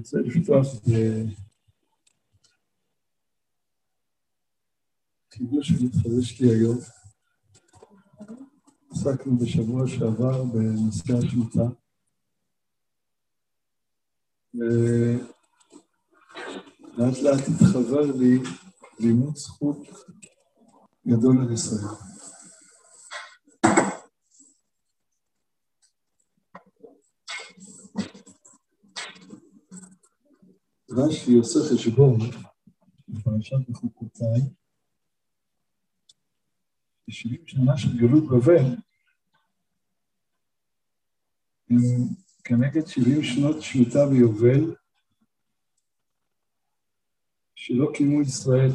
רוצה לפתוח בחידוש שמתחדש לי היום. עסקנו בשבוע שעבר בנושא השמיטה. ולאט לאט התחבר לי לימוד זכות גדול על ישראל. רש"י עושה חשבון בפרשת בחוקותיי, ב-70 שנה של גלות בבל, הם כנגד 70 שנות שמיטה ויובל, שלא קיימו ישראל.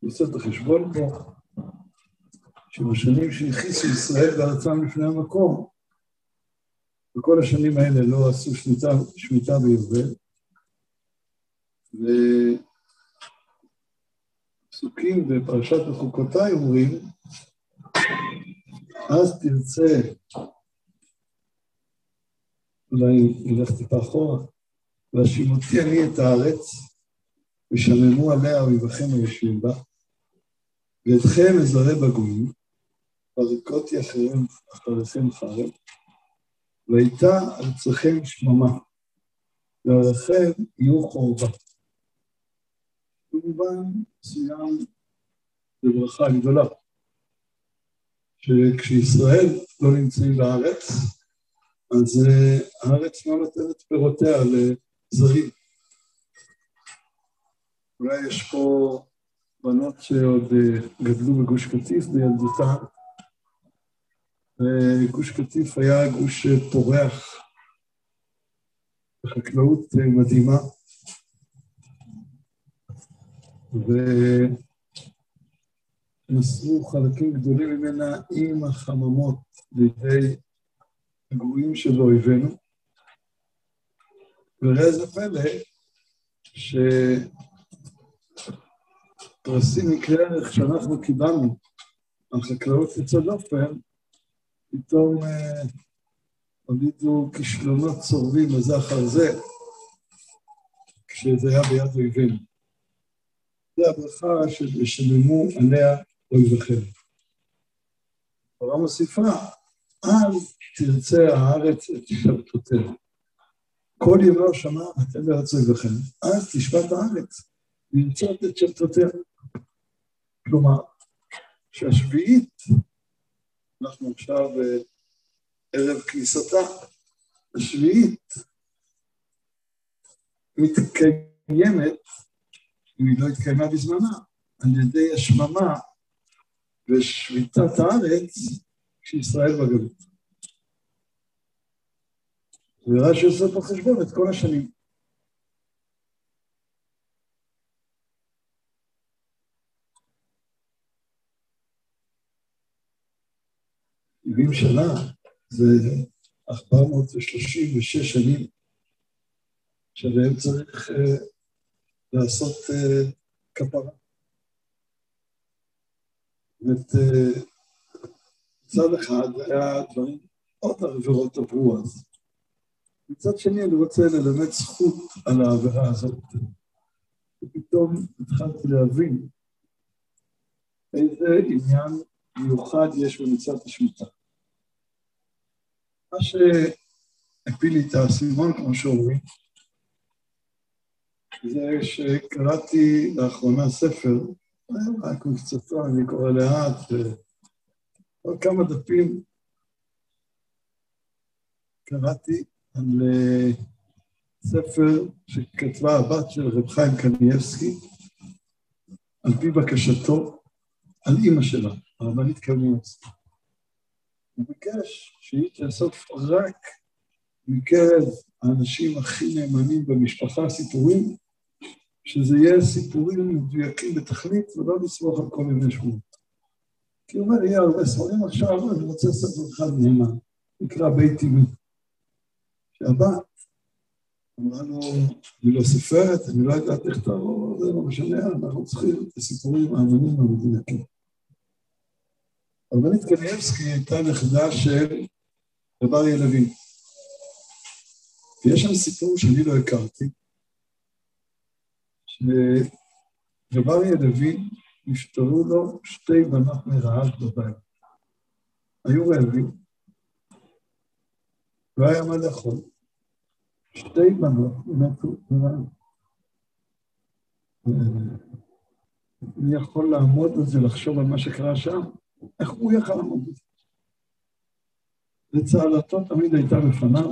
הוא עושה את החשבון פה, שבשנים שהכיסו ישראל בארצם לפני המקום, וכל השנים האלה לא עשו שמיטה, שמיטה ביובל, ופסוקים בפרשת בחוקותיי אומרים, אז תרצה, אולי נלך טיפה אחורה, והשימותי אני את הארץ, ושממו עליה אויביכם היושבים בה, ואתכם אזרה בגויים, וריקותי אחריכם חרב, והייתה ארצכם שממה, ועריכם יהיו חורבה. במובן מסוים זו ברכה גדולה, שכשישראל לא נמצאים בארץ, אז הארץ לא נותנת פירותיה לזרים. אולי יש פה בנות שעוד גדלו בגוש קטיף בילדותן, וגוש קטיף היה גוש פורח, בחקלאות מדהימה, ומסרו חלקים גדולים ממנה עם החממות לידי הגרועים של אויבינו. וראה זה פלא, שפרסים מקרי ערך שאנחנו קיבלנו על חקלאות יוצא דופן, פתאום הולידו כישלונות צורבים בזה אחר זה, כשזה היה ביד אויבינו. זה הברכה ששממו עליה אויביכם. התורה מוסיפה, אז תרצה הארץ את שבתותיה. כל ימי השנה אתם בארץ אויביכם, אז תשבת הארץ, לרצות את שבתותיה. כלומר, שהשביעית אנחנו עכשיו ערב כניסתה השביעית, מתקיימת, אם היא לא התקיימה בזמנה, על ידי השממה ושביתת הארץ כשישראל בגלות. ורש"י עושה פה חשבון את כל השנים. שבעים שנה זה 436 שנים שעליהם צריך uh, לעשות uh, כפרה. זאת uh, מצד אחד היה דברים, עוד עבירות עברו אז. מצד שני אני רוצה ללמד זכות על העבירה הזאת. ופתאום התחלתי להבין איזה עניין מיוחד יש במצוות השמיטה. מה שהפיל לי את האסימון, כמו שאומרים, זה שקראתי לאחרונה ספר, רק מקצתו, אני קורא לאט, עוד כמה דפים קראתי על ספר שכתבה הבת של רב חיים קניאבסקי, על פי בקשתו, על אימא שלה, הרבנית קניאבסקי. הוא ביקש שהיא תאסוף רק מקרב האנשים הכי נאמנים במשפחה סיפורים, שזה יהיה סיפורים מדויקים בתכלית ולא לסמוך על כל מיני שבועות. כי הוא אומר, יהיה הרבה ספרים עכשיו, אני רוצה ספר אחד נאמן, נקרא בית אמי. שהבת אמרה לו, אני לא סופרת, אני לא יודעת איך תעבור, זה לא משנה, אנחנו צריכים את הסיפורים האמנים המדויקים. הרבנית קניאבסקי הייתה נכדה של רב אריה לוין. ויש שם סיפור שאני לא הכרתי, שרב אריה לוי, נפטרו לו שתי בנות מרעב בבית. היו רעבים, לא היה מה לאכול. שתי בנות מתו מרעב. מי יכול לעמוד על זה, לחשוב על מה שקרה שם? איך הוא יכל לעמוד בזה? וצהלתו תמיד הייתה בפניו.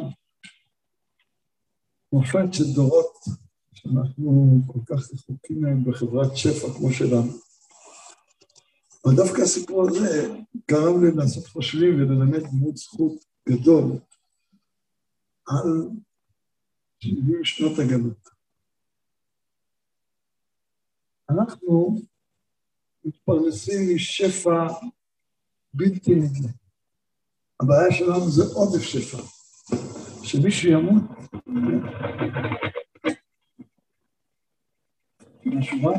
מופת של דורות שאנחנו כל כך רחוקים מהם בחברת שפע כמו שלנו. אבל דווקא הסיפור הזה גרם לי לעשות חושבים וללמד דמות זכות גדול על 70 שנות הגלות. אנחנו מתפרנסים משפע בלתי נדלה. הבעיה שלנו זה עודף שפע. שמישהו ימות, משהו רע?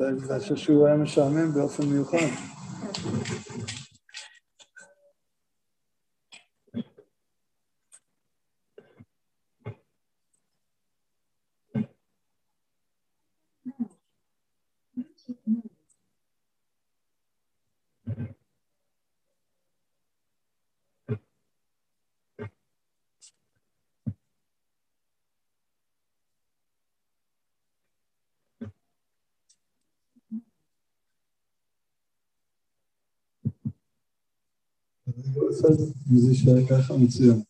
רדיו. בגלל ששיעור היה משעמם באופן מיוחד. זה יישאר ככה, מצוין.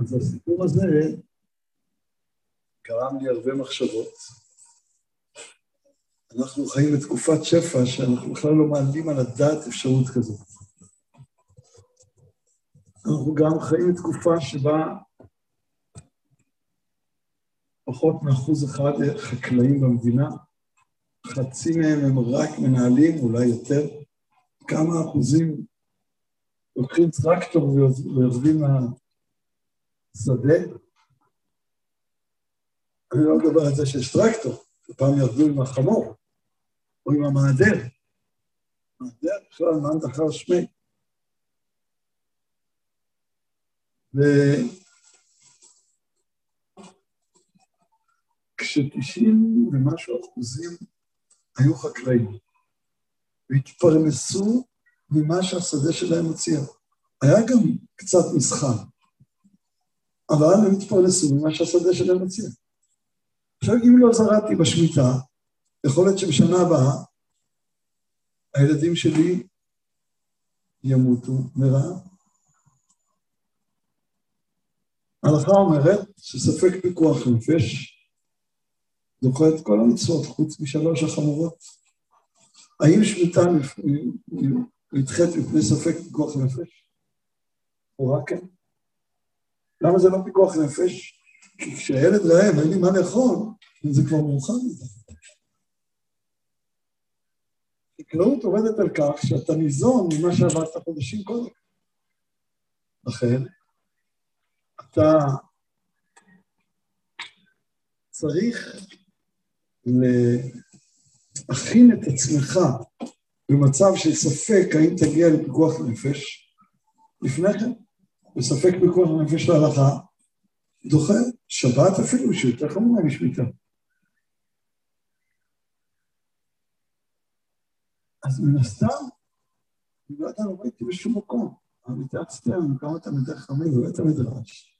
אז הסיפור הזה גרם לי הרבה מחשבות. אנחנו חיים בתקופת שפע שאנחנו בכלל לא מעלים על הדעת אפשרות כזאת. אנחנו גם חיים בתקופה שבה פחות מאחוז אחד חקלאים במדינה, חצי מהם הם רק מנהלים, אולי יותר. כמה אחוזים לוקחים טרקטור ויורדים מהשדה? אני לא מדבר על זה שיש טרקטור, פעם ירדו עם החמור או עם המעדר. מעדר בכלל מאן דחר שמי. כשתשעים ומשהו אחוזים היו חקלאים, והתפרנסו ממה שהשדה שלהם הציע. היה גם קצת מסחר, אבל הם התפרנסו ממה שהשדה שלהם הציע. עכשיו, אם לא זרעתי בשמיטה, יכול להיות שבשנה הבאה הילדים שלי ימותו מרעב. ההלכה אומרת שספק פיקוח נפש זוכר את כל המצוות חוץ משלוש החמורות. האם שמיטה נדחית מפני ספק פיקוח נפש? או רק כן? למה זה לא פיקוח נפש? כי כשהילד רעב, אין לי מה לאכול, זה כבר מאוחר מדי. חקלאות עובדת על כך שאתה ניזון ממה שעברת חודשים קודם. לכן, אתה צריך להכין את עצמך במצב של ספק האם תגיע לפיקוח נפש, לפני כן, בספק פיקוח נפש להלכה, דוחה שבת אפילו, שיותר חמורה משמיטה. אז מן הסתם, אני לא יודע, לא ראיתי בשום מקום התייעצתי עם כמה תלמידי חכמים בבית המדרש.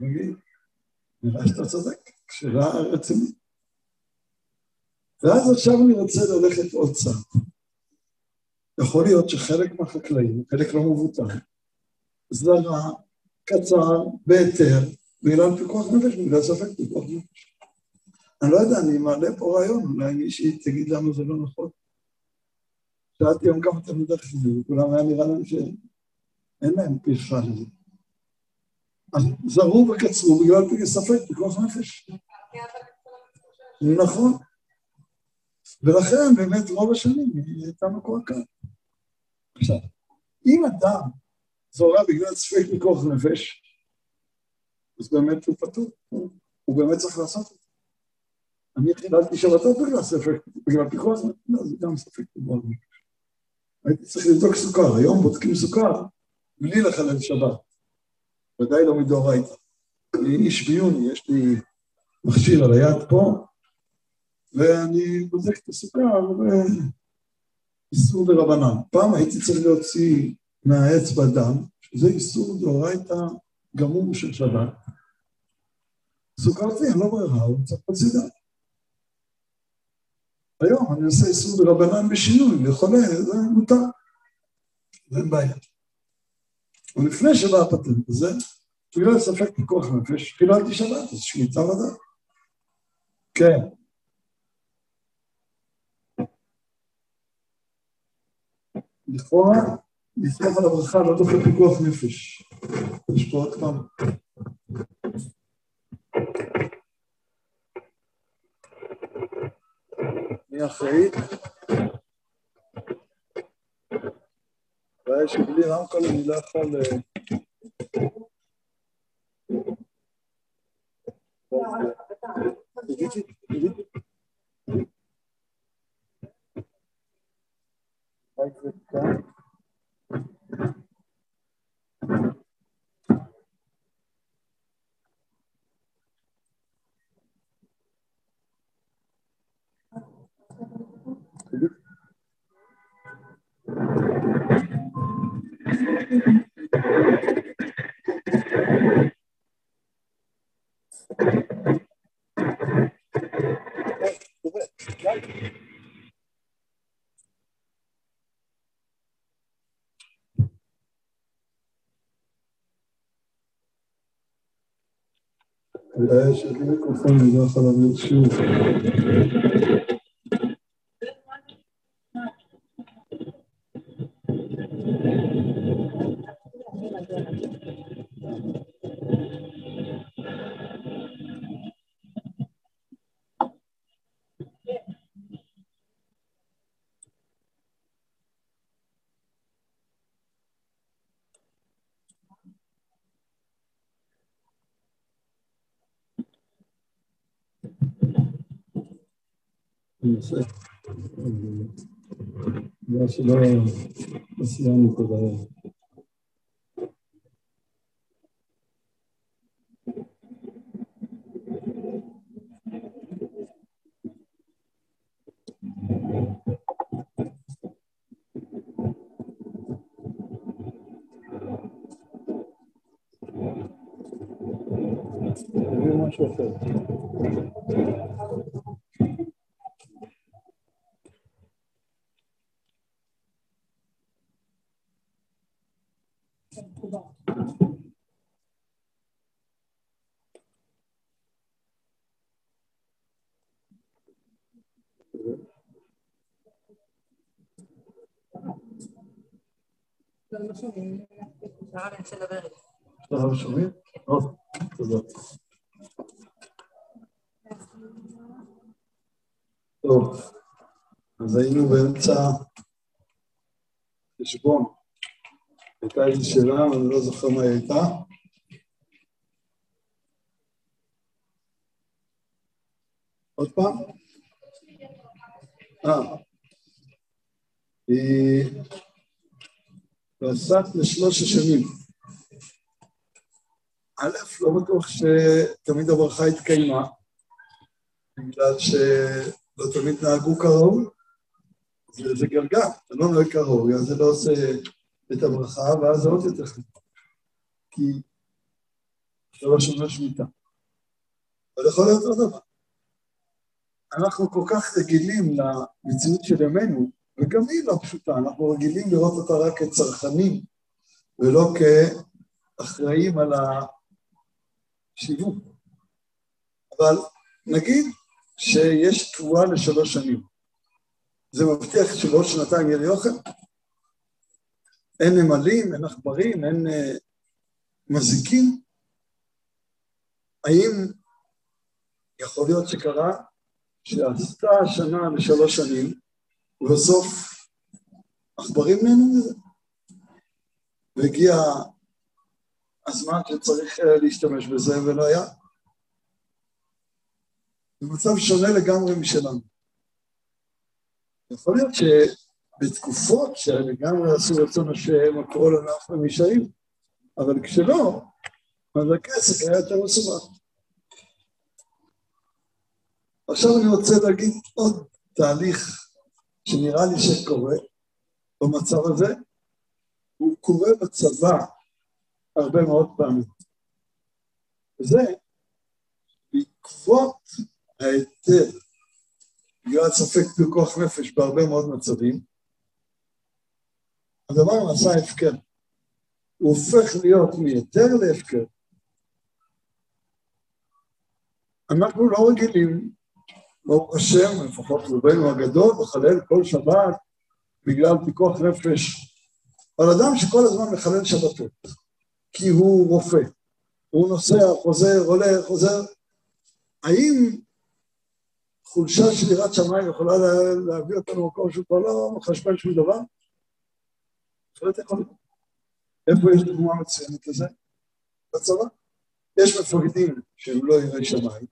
נגיד, נראה שאתה צודק, שאלה רצינית. ואז עכשיו אני רוצה ללכת עוד צעד. יכול להיות שחלק מהחקלאים, חלק לא מבוטל, זרע, קצר, בהיתר, בגלל פיקוח נפש, בגלל ספק פיקוח נפש. אני לא יודע, אני מעלה פה רעיון, אולי מישהי תגיד למה זה לא נכון. שאלתי היום כמה תלמידי חסידים, וכולם היה נראה להם שאין להם פרחה לזה. אז זרעו וקצרו בגלל ספק פיקוח נפש. נכון. ולכן באמת רוב השנים היא הייתה כאן. עכשיו, אם אדם זורע בגלל ספק מכוח נפש, אז באמת הוא הוא, הוא באמת צריך לעשות את זה. אני חיללתי שבתות בגלל ספק, בגלל פיקוח, לא, זה גם ספק מכוח נפש. הייתי צריך לבדוק סוכר, היום בודקים סוכר בלי לחלל שבת, ודאי לא מדאורייתא. אני איש ביוני, יש לי מכשיר על היד פה, ואני בודק את הסוכר, ואיסור דרבנן. פעם הייתי צריך להוציא מהאצבע דם, שזה איסור דאורייתא גמור של שבת. סוכרתי, אין לו ברירה, הוא צריך להוציא דם. היום אני עושה איסור דרבנן בשינוי, לחולה, זה מותר. אין בעיה. ולפני שבא הפטנט הזה, בגלל ספק פיקוח נפש, חיללתי שבת, אז שמיטה ודאי. כן. לכאורה, לסמוך על הברכה לא דוחה פיקוח נפש. יש פה עוד כמה. מי אחראי? הבעיה שבלי רמקול אני לא יכול... תגידי, תגידי. יש לי מיקרופון, אני לא יכול להביא שיעור. נושא. בגלל שלא סיימנו את הבעיה. משהו אחר. טוב, אז היינו באמצע חשבון. הייתה איזו שאלה, אני לא זוכר מה היא הייתה. עוד פעם? אה. ועסק לשלוש השנים. א', לא בטוח שתמיד הברכה התקיימה, בגלל שלא תמיד נהגו כראוי, זה, זה גלגל, אתה לא נוהג כראוי, אז זה לא עושה את הברכה, ואז זה עוד יותר חשוב. כי שלוש שנות שמיטה. אבל יכול להיות עוד דבר. אנחנו כל כך רגילים למציאות של ימינו, וגם היא לא פשוטה, אנחנו רגילים לראות אותה רק כצרכנים, ולא כאחראים על השיווק. אבל נגיד שיש תבואה לשלוש שנים. זה מבטיח שבעוד שנתיים יהיה לי אוכל? אין נמלים, אין עכברים, אין uh, מזיקים? האם יכול להיות שקרה שעשתה השנה לשלוש שנים, ובסוף עכברים נהנו מזה? והגיע הזמן שצריך אה, להשתמש בזה ולא היה. זה מצב שונה לגמרי משלנו. יכול להיות שבתקופות שלגמרי עשו רצון השם, הכל אנחנו נשארים, אבל כשלא, אז הכסף היה יותר מסובך. עכשיו אני רוצה להגיד עוד תהליך שנראה לי שקורה במצב הזה, הוא קורה בצבא הרבה מאוד פעמים. וזה בעקבות ההיתר, בגלל ספק פיקוח נפש בהרבה מאוד מצבים, הדבר נעשה הפקר. הוא הופך להיות מהיתר להפקר. אנחנו לא רגילים, ברוך השם, לפחות רובנו הגדול, לחלל כל שבת בגלל פיקוח נפש על אדם שכל הזמן מחלל שבתות, כי הוא רופא, הוא נוסע, חוזר, הולך, חוזר. האם חולשה של יראת שמיים יכולה להביא אותנו למקום שהוא כבר לא מחשבן שום דבר? בהחלט יכול להיות. איפה יש דוגמה מצוינת לזה? בצבא. יש מפקדים שהם לא יראי שמיים,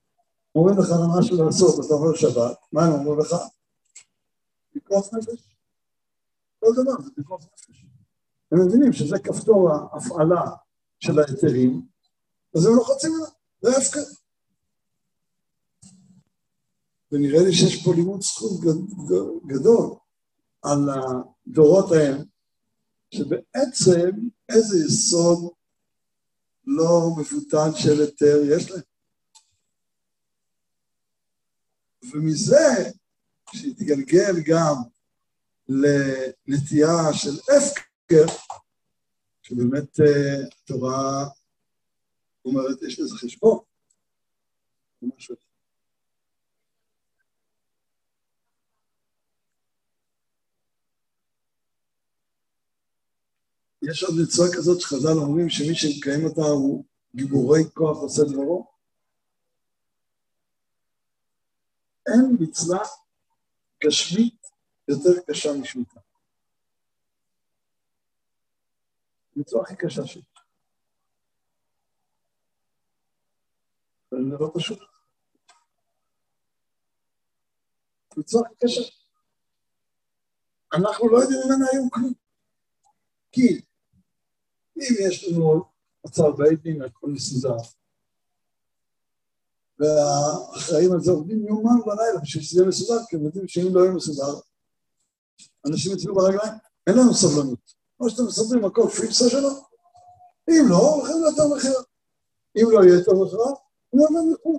אומרים לך משהו לעשות, אתה אומר שבת, מה הם אומרים לך? פיקוח נפש. כל דבר זה פיקוח נפש. הם מבינים שזה כפתור ההפעלה של ההיתרים, אז הם לוחצים עליו, זה הפקר. ונראה לי שיש פה לימוד זכות גדול על הדורות ההם, שבעצם איזה יסוד לא מבוטל של היתר יש להם. ומזה, שהתגלגל גם לנטייה של הפקר, שבאמת התורה אומרת, יש לזה חשבון, יש עוד מצווה כזאת שחז"ל אומרים שמי שמקיים אותה הוא גיבורי כוח עושה דברו? אין מצווה גשמית יותר קשה משמיטה. המצווה הכי קשה שלי. זה לא פשוט. מצווה הכי קשה. אנחנו לא יודעים ממנה היום כלום. כי אם יש לנו מצב בית דין, הכל מסודר, והאחראים על זה עובדים יומם בלילה בשביל שזה יהיה מסודר, כי הם יודעים שאם לא יהיה מסודר, אנשים יצביעו ברגליים, אין לנו סבלנות. כמו שאתם מסדרים הכל פיקסה שלו, אם לא, הולכים ליותר מכירה. אם לא יהיה יותר מכירה, הוא יעבור מחו"ל.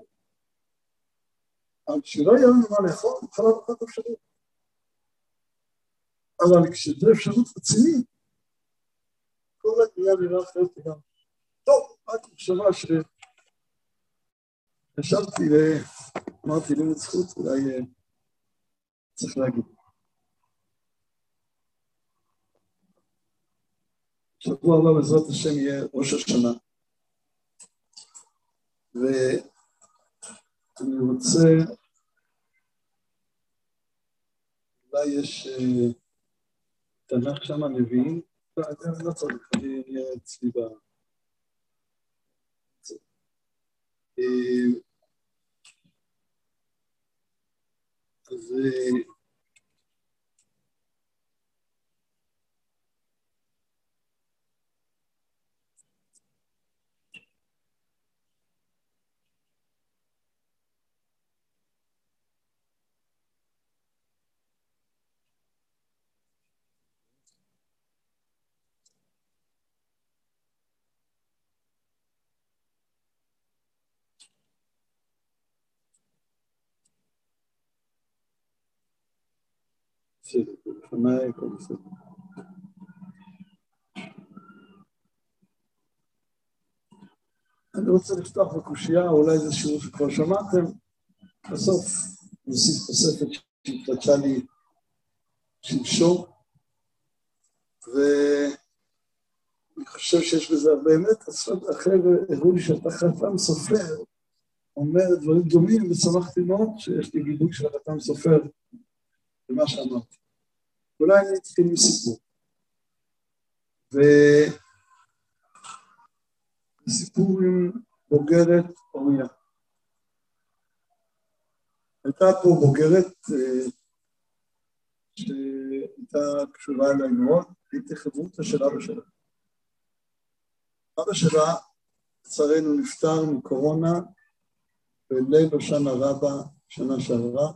אבל כשלא יהיה לנו מה לאכול, חלב אחת אפשרית. אבל כשזו אפשרות רצינית, כל הקריאה נראה אחרת גם. טוב, רק מחשבה ש... ישבתי ואמרתי לימוד זכות, אולי צריך להגיד. שבוע הבא בעזרת השם יהיה ראש השנה. ואני רוצה, אולי יש תנ"ך שם נביאים, לא צריך, אני אהיה אצלי ב... אז בסדר, לפניי הכל בסדר. אני רוצה לפתוח בקושייה, אולי זה שיעור שכבר שמעתם, בסוף נוסיף תוספת שהתחדשה לי שלשום, ואני חושב שיש בזה הרבה אמת, אז החבר'ה הראו לי שאתה חתם סופר, אומר דברים דומים, ושמחתי מאוד שיש לי גיבוי של החתם סופר במה שאמרתי. אולי אני אתחיל מסיפור. וסיפור עם בוגרת אוריה. הייתה פה בוגרת אה, שהייתה קשורה אליי מאוד, הייתי חברותא של אבא שלה. אבא שלה, לצערנו, נפטר מקורונה בליל הושענא רבה שנה שעברה,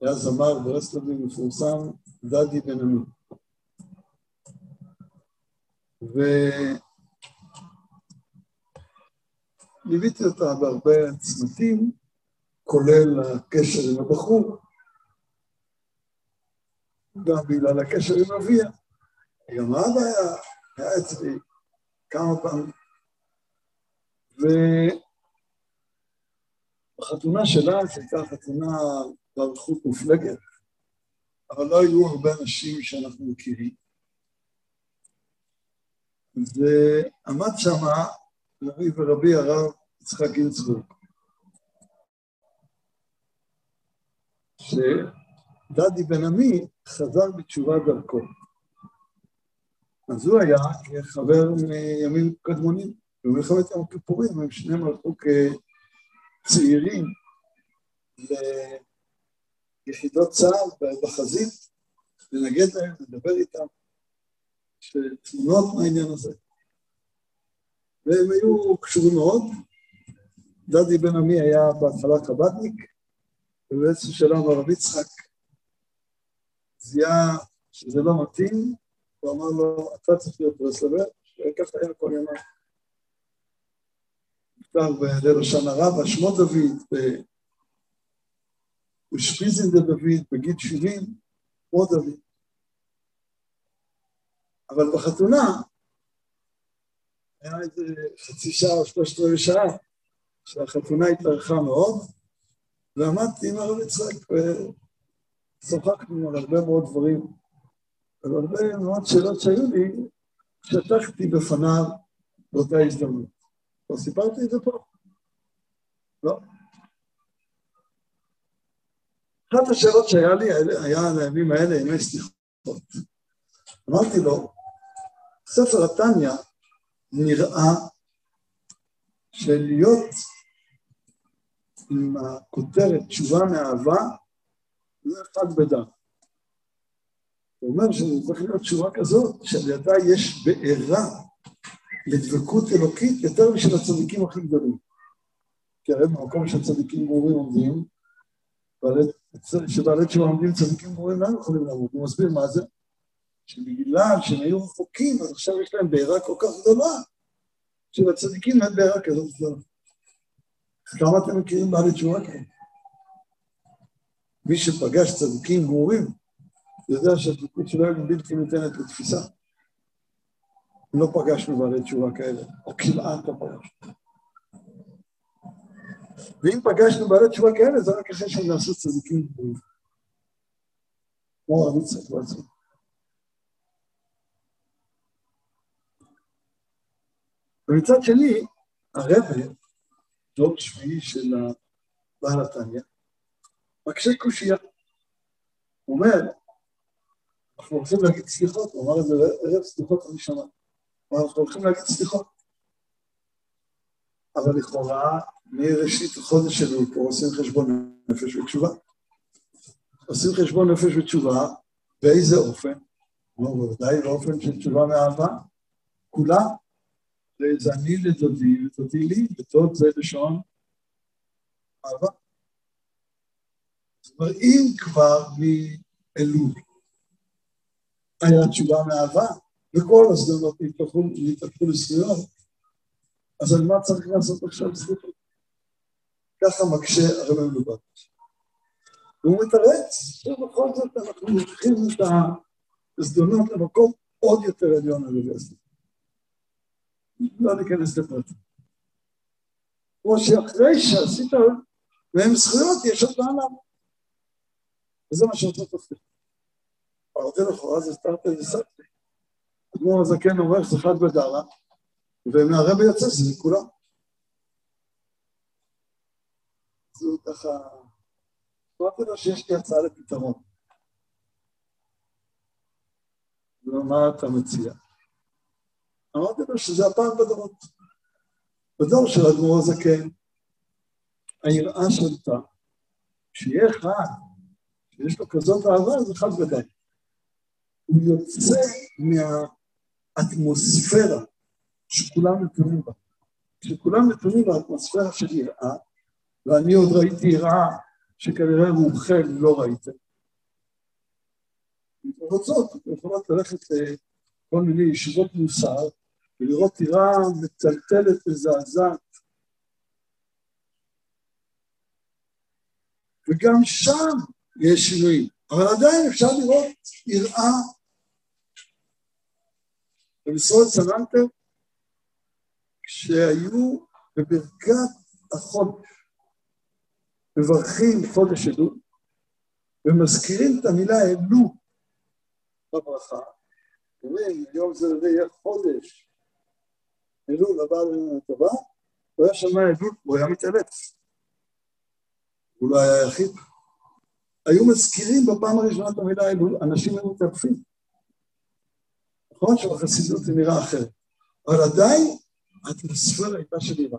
היה זמר ברסלבים מפורסם, דדי בן עמי. וליוויתי אותה בהרבה צמתים, כולל הקשר עם הבחור, גם בגלל הקשר עם אביה. גם אבא היה, היה אצלי כמה פעמים. ובחתונה שלה, שהייתה חתונה באריכות מופלגת, אבל לא היו הרבה אנשים שאנחנו מכירים. ועמד שמה רבי ורבי הרב יצחק גינצבורג, שדדי בן עמי חזר בתשובה דרכו. אז הוא היה חבר מימים קדמונים, במלחמת יום הכיפורים, הם שניהם הלכו כצעירים ליחידות צה"ל בחזית, לנגד להם, לדבר איתם, תמונות מהעניין הזה. והם היו קשורים מאוד. דדי בן עמי היה בהתחלה קב"טניק, ובאיזשהו שלב הרב יצחק זיהה שזה לא מתאים, הוא אמר לו, אתה צריך להיות ברסלבר, וככה היה כל ימיו. נפטר בליל השנה רבה, שמו דוד, בשפיזין דוד, בגיל 70, כמו דוד. אבל בחתונה, היה איזה חצי שעה או שלושת רבעי שעה, שהחתונה התארכה מאוד, ועמדתי עם הרב יצחק ושוחחנו על הרבה מאוד דברים, על הרבה מאוד שאלות שהיו לי, שטחתי בפניו באותה הזדמנות. לא סיפרתי את זה פה? לא. אחת השאלות שהיה לי היה על הימים האלה ימי סליחות. אמרתי לו, ספר התניא נראה שלהיות עם הכותרת תשובה מאהבה זה אחד בדם. הוא אומר שזה צריך להיות תשובה כזאת, שעל ידה יש בעירה לדבקות אלוקית יותר משל הצדיקים הכי גדולים. כי הרי במקום שהצדיקים ברורים עומדים, שבעלי תשובה עומדים צדיקים ברורים לא יכולים לעמוד. הוא מסביר מה זה, שבגלל שהם היו רחוקים, אז עכשיו יש להם בעירה כל כך גדולה, שלצדיקים אין בעירה כזאת גדולה. כמה אתם מכירים בעלי תשובה כאלה? מי שפגש צדיקים גמורים, יודע שהדבקות שלהם בלתי ניתנת לתפיסה. לא פגשנו בעלי תשובה כאלה, או כמעט לא פגשנו. ואם פגשנו בעלי תשובה כאלה, זה רק אחרי שהם נעשו צדיקים גמורים. כמו הרב יצחק בעצמו. ומצד שני, הרבי, דור שביעי של בעל התניא, מקשה קושייה. הוא אומר, אנחנו רוצים להגיד סליחות, הוא אמר את זה ערב סליחות הראשונה. אנחנו הולכים להגיד סליחות. אבל לכאורה, מראשית החודש שלנו פה עושים חשבון נפש ותשובה. עושים חשבון נפש ותשובה, באיזה אופן? לא, בוודאי באופן של תשובה מאהבה. כולה זה אני לדודי ודודי לי, ודוד זה לשון אהבה. זאת אומרת, אם כבר מאלול היה תשובה מאהבה, וכל הזדמנות נתפתחו לזכויות, אז על מה צריך לעשות עכשיו זכויות? ככה מקשה הרב מלובביץ'. והוא מתרץ שבכל זאת אנחנו לוקחים את הזדונות למקום עוד יותר עליון על ידי הסליחה. לא ניכנס לפרטים. כמו שאחרי שעשית להם זכויות, יש עוד מעלה. וזה מה שרוצות להפריע. אמרתי לכאורה זה סטארט וסבתי. אדמו"ר הזקן שזה חד בדרה, ומהרבה יוצא שזה כולם. זו ככה... אמרתי לו שיש לי הצעה לפתרון. ומה אתה מציע? אמרתי לו שזה הפעם בדורות. בדור של אדמו"ר הזקן, היראה שלתה, שיהיה אחד, שיש לו כזאת אהבה, זה חד ודאי. הוא יוצא מהאטמוספירה שכולם נתונים בה. כשכולם נתונים באטמוספירה של יראה, ואני עוד ראיתי יראה שכנראה רובכם לא ראיתם. רוצות, יכולות ללכת לכל מיני ישיבות מוסר ולראות יראה מטלטלת מזעזעת. וגם שם יש שינויים, אבל עדיין אפשר לראות יראה במשרות סננטר כשהיו בברכת החודש, מברכים חודש עדות ומזכירים את המילה אלו בברכה, אומרים, יום זה יהיה חודש, אלול הבא לנו לטובה, הוא היה שומע אלול, הוא היה מתעלף. הוא לא היה היחיד. היו מזכירים בפעם הראשונה את המילה אלול, אנשים היו מתעלפים. נכון שבחסידות זה נראה אחרת, אבל עדיין האטמוספירה הייתה של עירה.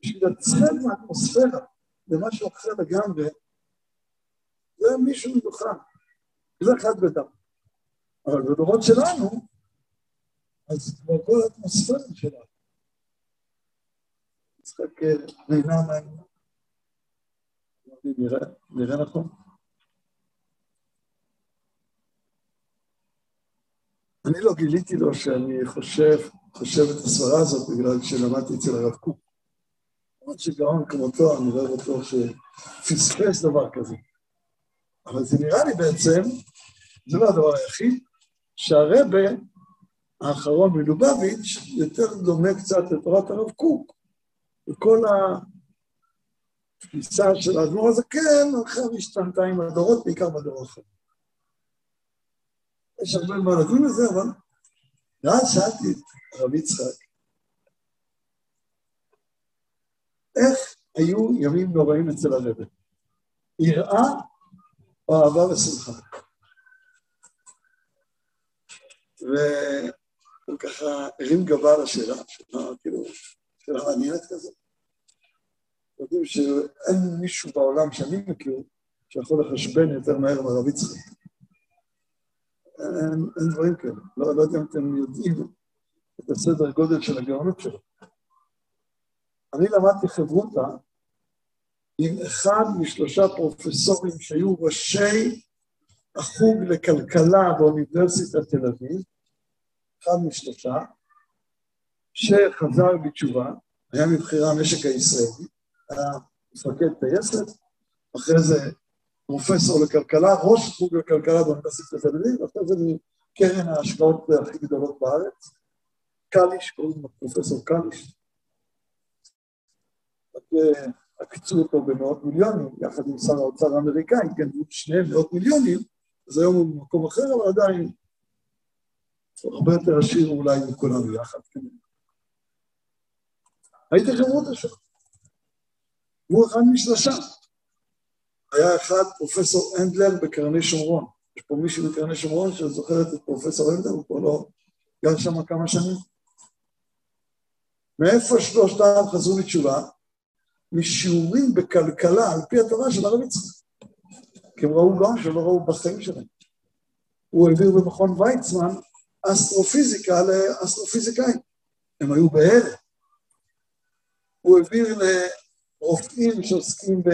בשביל לצאת מהאטמוספירה למשהו אחר לגמרי, זה מישהו מתוכם, זה אחד בדם. אבל בדורות שלנו, אז כבר כל האטמוספירה שלנו. משחק נהנה מהעניין. נראה נכון? אני לא גיליתי לו שאני חושב, חושב את הסברה הזאת בגלל שלמדתי אצל הרב קוק. למרות שגאון כמותו, אני לא בטוח שפספס דבר כזה. אבל זה נראה לי בעצם, זה לא הדבר היחיד, שהרבה האחרון מלובביץ' יותר דומה קצת לתורת הרב קוק. וכל התפיסה של האדמו"ר הזקן הלכה והשתנתה עם הדורות, בעיקר בדור האחר. יש הרבה מה לדון בזה, אבל ואז שאלתי את הרב יצחק, איך היו ימים נוראים אצל הרבי? יראה או אהבה ושמחה? והוא ככה הרים גבה לשאלה, שאלה כאילו, שאלה מעניינת כזאת. יודעים שאין מישהו בעולם שאני מכיר שיכול לחשבן יותר מהר מהרב יצחק. אין, אין דברים כאלה. לא, לא יודע אם אתם יודעים את הסדר גודל של הגאונות שלו. אני למדתי חברותא עם אחד משלושה פרופסורים שהיו ראשי החוג לכלכלה באוניברסיטת תל אביב, אחד משלושה, שחזר בתשובה, היה מבחירה המשק הישראלי, היה מפקד טייסת, אחרי זה פרופסור לכלכלה, ראש חוג לכלכלה באוניברסיטת תל אביב, אחרי זה מקרן ההשקעות הכי גדולות בארץ, קליש, קוראים לו פרופסור קליש. עקצו אותו במאות מיליונים, יחד עם שר האוצר האמריקאי, כן, שניהם מאות מיליונים, אז היום הוא במקום אחר, אבל עדיין הרבה יותר עשיר אולי מכולנו יחד, כן. הייתי חברות השם. הוא אחד משלושה. היה אחד, פרופסור הנדלר בקרני שומרון. יש פה מישהו בקרני שומרון שזוכרת את פרופסור הנדלר, הוא פה לא גר שם כמה שנים. מאיפה שלושתם חזרו בתשובה? משיעורים בכלכלה על פי התורה של הרב יצחק. כי הם ראו גאון שלא ראו בחיים שלהם. הוא העביר במכון ויצמן אסטרופיזיקה לאסטרופיזיקאים. הם היו בהלם. הוא העביר לרופאים שעוסקים ב...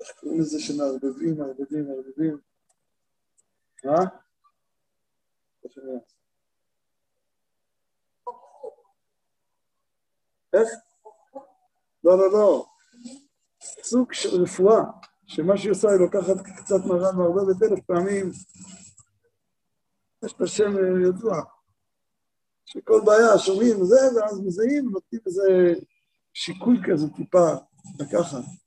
איך קוראים לזה שמערבבים, מערבבים, מערבבים? אה? איך? לא, לא, לא. סוג של רפואה שמה שהיא עושה היא לוקחת קצת מרן מערבבת אלף פעמים, יש את השם ידוע, שכל בעיה שומעים וזה, ואז מזהים, נותנים איזה שיקול כזה טיפה לקחת.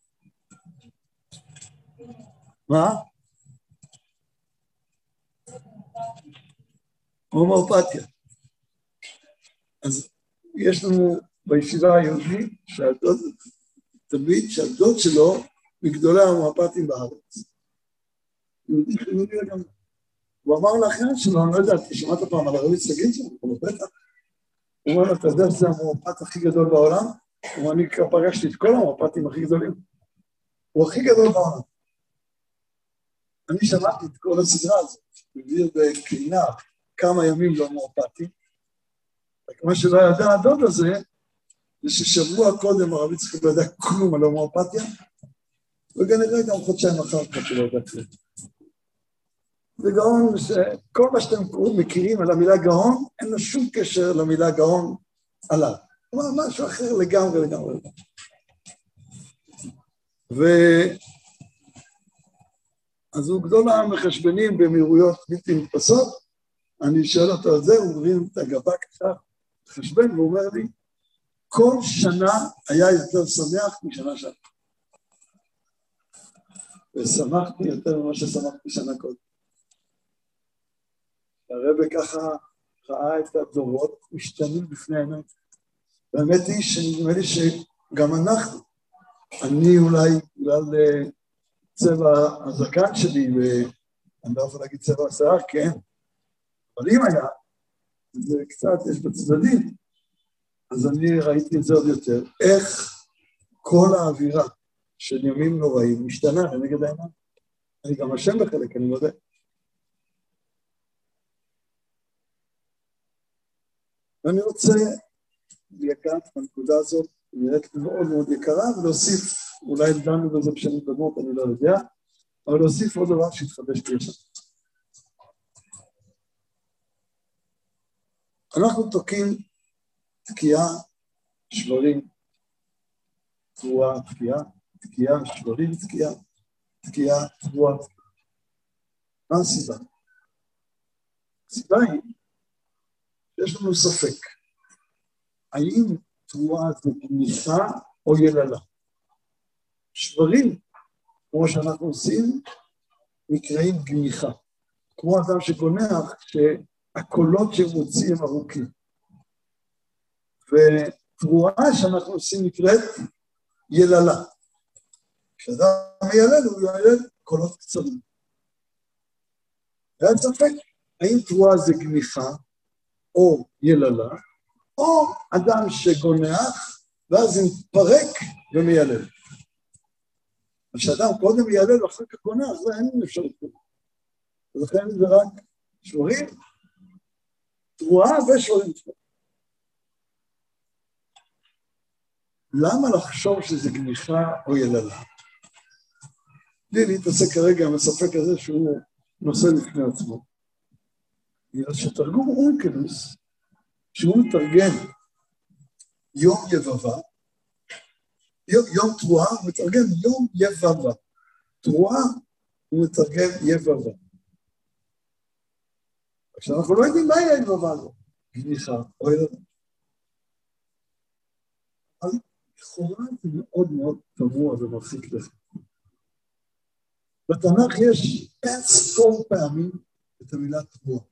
מה? הומואפתיה. אז יש לנו בישיבה היהודית, שהדוד, תמיד שהדוד שלו מגדולי ההומואפתים בארץ. יהודי חילוני לגמרי. הוא אמר לאחיין שלו, אני לא יודע, שמעת פעם על הרבי שגיא שם? הוא בטח. הוא אומר לו, אתה יודע שזה המואפת הכי גדול בעולם? הוא אומר, אני פגשתי את כל המואפתים הכי גדולים. הוא הכי גדול בעולם. אני שמעתי את כל הסדרה הזאת, מביא בקרינה כמה ימים לא מואפתי. רק מה שלא ידע הדוד הזה, זה ששבוע קודם הרב יצחק לא ידע כלום על הומואפתיה, וכנראה גם חודשיים אחר כך שלא ידע כלום. זה גאון שכל מה שאתם מכירים על המילה גאון, אין לו שום קשר למילה גאון עליו. כלומר, משהו אחר לגמרי לגמרי. ו... אז הוא גדול המחשבנים במהירויות בלתי נתפסות, אני שואל אותו על זה, הוא מרים את הגבה ככה, מחשבן, והוא אומר לי, כל שנה היה יותר שמח משנה שעברה. ושמחתי יותר ממה ששמחתי שנה קודם. הרב ככה ראה את הדורות משתנים בפני העיניים. והאמת היא שנדמה לי שגם אנחנו, אני אולי בגלל אה, צבע הזקן שלי, ואני לא יכול להגיד צבע השיער, כן, אבל אם היה, זה קצת, יש בצדדים, אז אני ראיתי את זה עוד יותר, איך כל האווירה של ימים נוראים משתנה לנגד העיניים. אני גם אשם בחלק, אני מודה. ואני רוצה לגעת בנקודה הזאת, נראית מאוד מאוד יקרה, ולהוסיף, אולי דנו בזה בשנים קודמות, אני לא יודע, אבל להוסיף עוד דבר שהתחדש לי עכשיו. אנחנו תוקעים תקיעה, שברים, תבואה, תקיעה, תקיעה, שברים, תקיעה, תקיעה, תבואה. מה הסיבה? הסיבה היא יש לנו ספק, האם תרועה זה גניחה או יללה? שברים, כמו שאנחנו עושים, נקראים גניחה. כמו אדם שגונח, שהקולות שמוציא הם ארוכים. ותרועה שאנחנו עושים נקראת יללה. כשאדם מיילל, הוא מיילל קולות קצרים. ואין ספק, האם תרועה זה גניחה או יללה, או אדם שגונח, ואז מתפרק ומיילל. כשאדם קודם מיילל ואחר כך גונח, זה אין אפשרות כזאת. ולכן זה רק שברים, תרועה ושברים. למה לחשוב שזה גניחה או יללה? בלי להתעסק כרגע עם הספק הזה שהוא נושא לפני עצמו. בגלל שתרגום אונקלוס, שהוא מתרגם יום יבבה, יום, תרועה, הוא מתרגם יום יבבה. תרועה, הוא מתרגם יבבה. עכשיו, אנחנו לא יודעים מהי היבבה הזו, גניחה או ילדה. אבל לכאורה זה מאוד מאוד תמוה ומרחיק לכם. בתנ"ך יש אין ספור פעמים את המילה תרועה.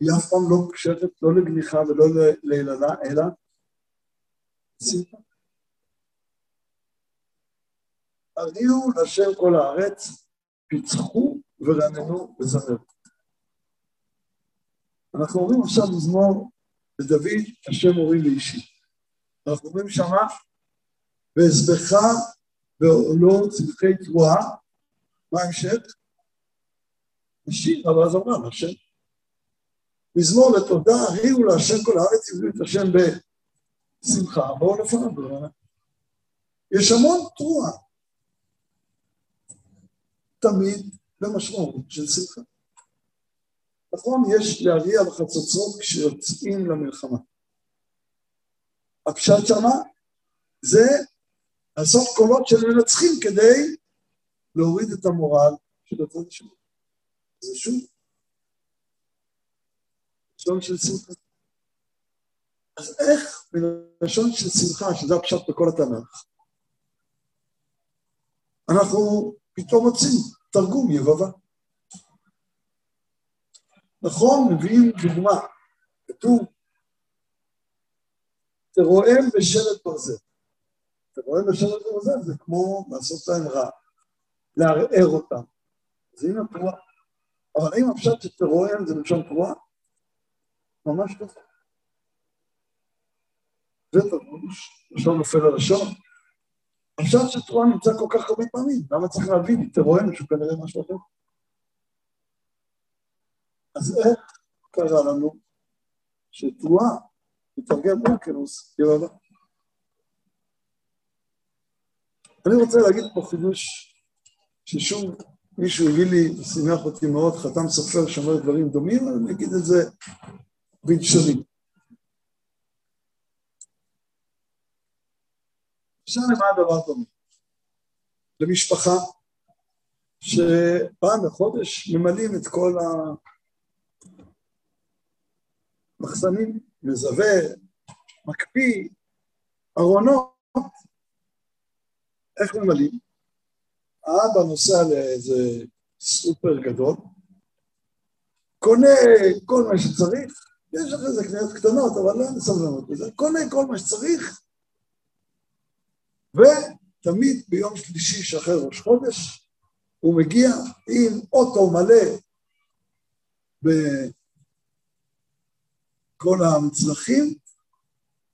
היא אף פעם לא קשרת לא לגניחה ולא ליללה, אלא. הריעו לשם כל הארץ, פיצחו ורננו וזמרו. אנחנו אומרים עכשיו מזמור לדוד, השם הורים לאישי. אנחנו אומרים שמה, ואזבך ועולו צמחי תרועה, מה ההמשך? השיר, אבל אז אמרה, השם. מזמור לתודה, הריעו להשם כל הארץ, יביאו את השם בשמחה, בואו לפניו. יש המון תרועה. תמיד במשמעות של שמחה. נכון, יש להריע בחצוצרות כשיוצאים למלחמה. הפשט שמה זה לעשות קולות של מנצחים כדי להוריד את המורל של הצד השני. זה שוב לשון של שמחה. אז איך בלשון של שמחה, שזה הפשט בכל התנ"ך, אנחנו פתאום מוצאים תרגום יבבה. נכון, מביאים דוגמה, כתוב, תרועם בשלט ברזל. תרועם בשלט ברזל זה כמו לעשות להם רע, לערער אותם. אז הנה תרועה. אבל האם הפשט שתרועם זה לשון תרועה? ממש ככה. זה תרבוש, לשון נופל הלשון. הפשט של תרועה נמצא כל כך הרבה פעמים, למה צריך להבין תרועם שהוא כנראה משהו אחר? אז איך קרה לנו שתרועה מתרגם אורקנוס יבבה? אני רוצה להגיד פה חידוש ששוב מישהו הביא לי, שימח אותי מאוד, חתם סופר שאומר דברים דומים, אני אגיד את זה בלשוני. עכשיו למה הדבר דומה? למשפחה שפעם בחודש ממלאים את כל המחסנים, מזווה, מקפיא, ארונות, איך ממלאים? האבא נוסע לאיזה סופר גדול, קונה כל מה שצריך, יש אחרי זה קניות קטנות, אבל לא אין סבלנות בזה, קונה כל מה שצריך, ותמיד ביום שלישי שאחרי ראש חודש, הוא מגיע עם אוטו מלא בכל המצלחים,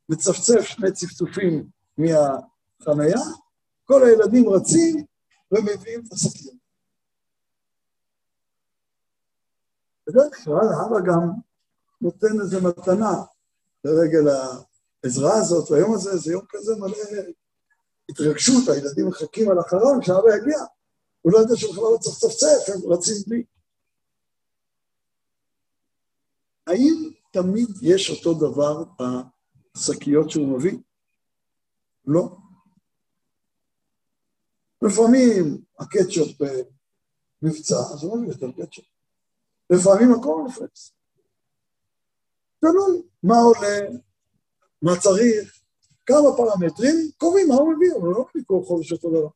מצפצף שני צפצופים מהחנייה, כל הילדים רצים ומביאים את השקיות. בדרך כלל האבא גם נותן איזה מתנה לרגל העזרה הזאת, והיום הזה זה יום כזה מלא התרגשות, הילדים מחכים על החלון כשאבא יגיע, הוא לא יודע שהוא בכלל לא צריך לצפצף, הם רצים בלי. האם תמיד יש אותו דבר בשקיות שהוא מביא? לא. לפעמים הקטשופ במבצע, אז הוא מביא יותר קטשופ. לפעמים הקורנפלקס. תלוי מה עולה, מה צריך, כמה פרמטרים, קובעים מה הוא מביא, אבל לא כל חודש אותו דבר.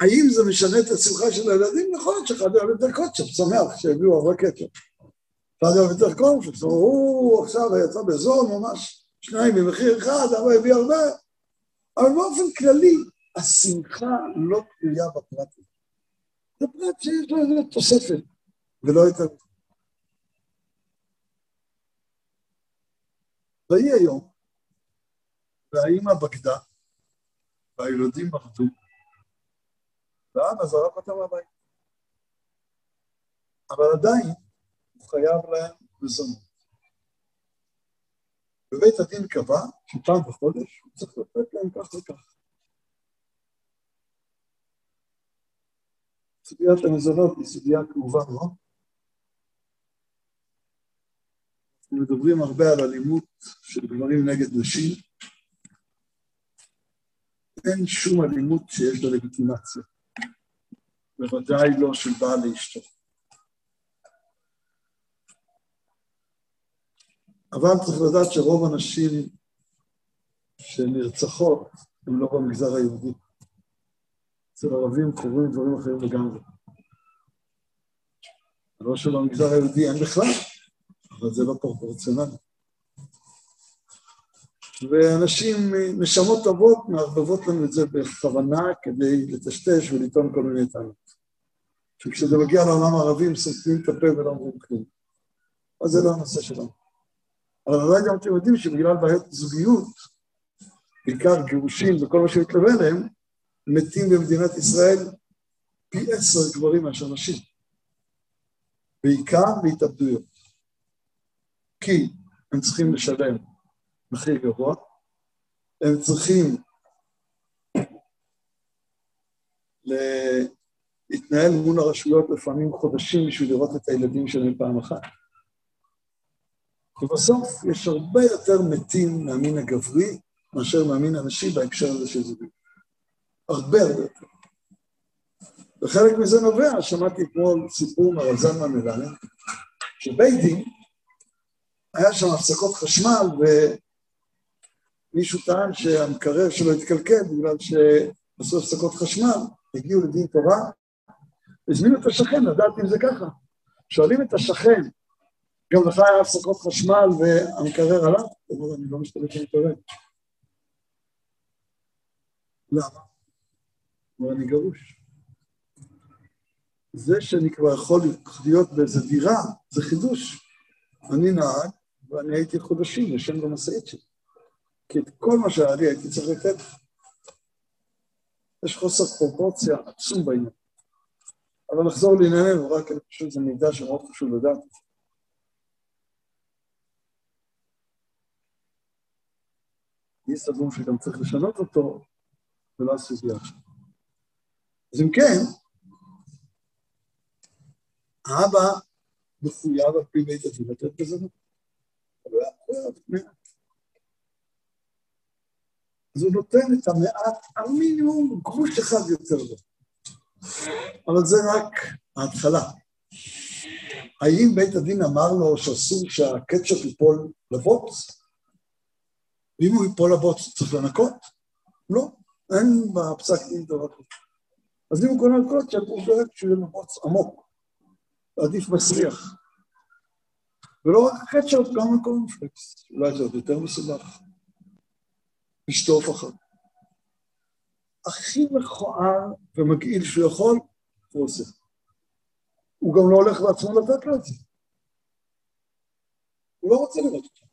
האם זה משנה את השמחה של הילדים? יכול להיות שאחד אוהב יותר קוטשופ, שמח שהביאו הרבה קטשופ. אחד אוהב יותר קורנפלקס, הוא עכשיו יצא בזול ממש, שניים במחיר אחד, אבל הביא הרבה. אבל באופן כללי, השמחה לא תלויה בפרט. זה פרט שיש לו איזה תוספת, ולא יותר. ויהי היום, והאימא בגדה, והילדים מרדו, והאבא זרק אותם מהבית. אבל עדיין הוא חייב להם מזונות. בבית הדין קבע שפעם בחודש הוא צריך לתת להם כך וכך. סוגיית המזונות היא סוגיה כאובה מאוד. אנחנו מדברים הרבה על אלימות של גברים נגד נשים. אין שום אלימות שיש לה לגיטימציה. בוודאי לא של בעל לאשתו. אבל צריך לדעת שרוב הנשים שנרצחות הן לא במגזר היהודי. אצל ערבים קורים דברים אחרים לגמרי. לא שבמגזר היהודי אין בכלל, אבל זה לא פרופורציונלי. ואנשים, נשמות טובות, מערבבות לנו את זה בכוונה כדי לטשטש ולטעון כל מיני טענות. שכשזה מגיע לעולם הערבי הם סותמים את הפה ולא אומרים כלום. אז זה לא הנושא שלנו. אבל אולי גם אתם יודעים שבגלל בעיות זוגיות, בעיקר גירושים וכל מה שמתלווה אליהם, מתים במדינת ישראל פי עשר גברים מאשר נשים. בעיקר בהתאבדויות. כי הם צריכים לשלם מחיר גבוה, הם צריכים להתנהל מול הרשויות לפעמים חודשים בשביל לראות את הילדים שלהם פעם אחת. ובסוף יש הרבה יותר מתים מהמין הגברי מאשר מהמין הנשי בהקשר הזה של זוגיות. הרבה הרבה יותר. וחלק מזה נובע, שמעתי אתמול סיפור מהרב זלמן מלמד, שבית דין, היה שם הפסקות חשמל ומישהו טען שהמקרר שלו התקלקל בגלל שעשו הפסקות חשמל, הגיעו לדין תורה, הזמינו את השכן לדעת אם זה ככה. שואלים את השכן, גם לך היה הפסקות חשמל והמקרר עלה? הוא אומר, אני לא משתלט במקרר. למה? הוא אומר, אני גרוש. זה שאני כבר יכול להיות באיזה דירה, זה חידוש. אני נהג, ואני הייתי חודשים ישן במשאית שלי. כי את כל מה שהיה לי הייתי צריך לתת. יש חוסר פרופורציה עצום בעניין. אבל נחזור לענייננו, רק אני חושב שזה מידע שמאוד חשוב לדעת. יש סבור שגם צריך לשנות אותו, ולא הסוגיה עכשיו. אז אם כן, האבא מחויב על פי בית הדין לתת בזה אז הוא נותן את המעט, המינימום, גרוש אחד יותר לו. אבל זה רק ההתחלה. האם בית הדין אמר לו שאסור שהקטשופ ייפול לבוץ? ואם הוא ייפול לבוץ צריך לנקות? לא, אין בפסק דין דבר כזה. אז אם הוא קונה קוטשופ, הוא דואג שהוא יהיה לבוץ עמוק. עדיף מסריח. ולא רק הקטשופ, גם הקורנפלקס. אולי זה עוד יותר מסובך. לשטוף אחר. הכי מכוער ומגעיל שהוא יכול, הוא עושה. הוא גם לא הולך לעצמו לתת לו את זה. הוא לא רוצה לראות אותו.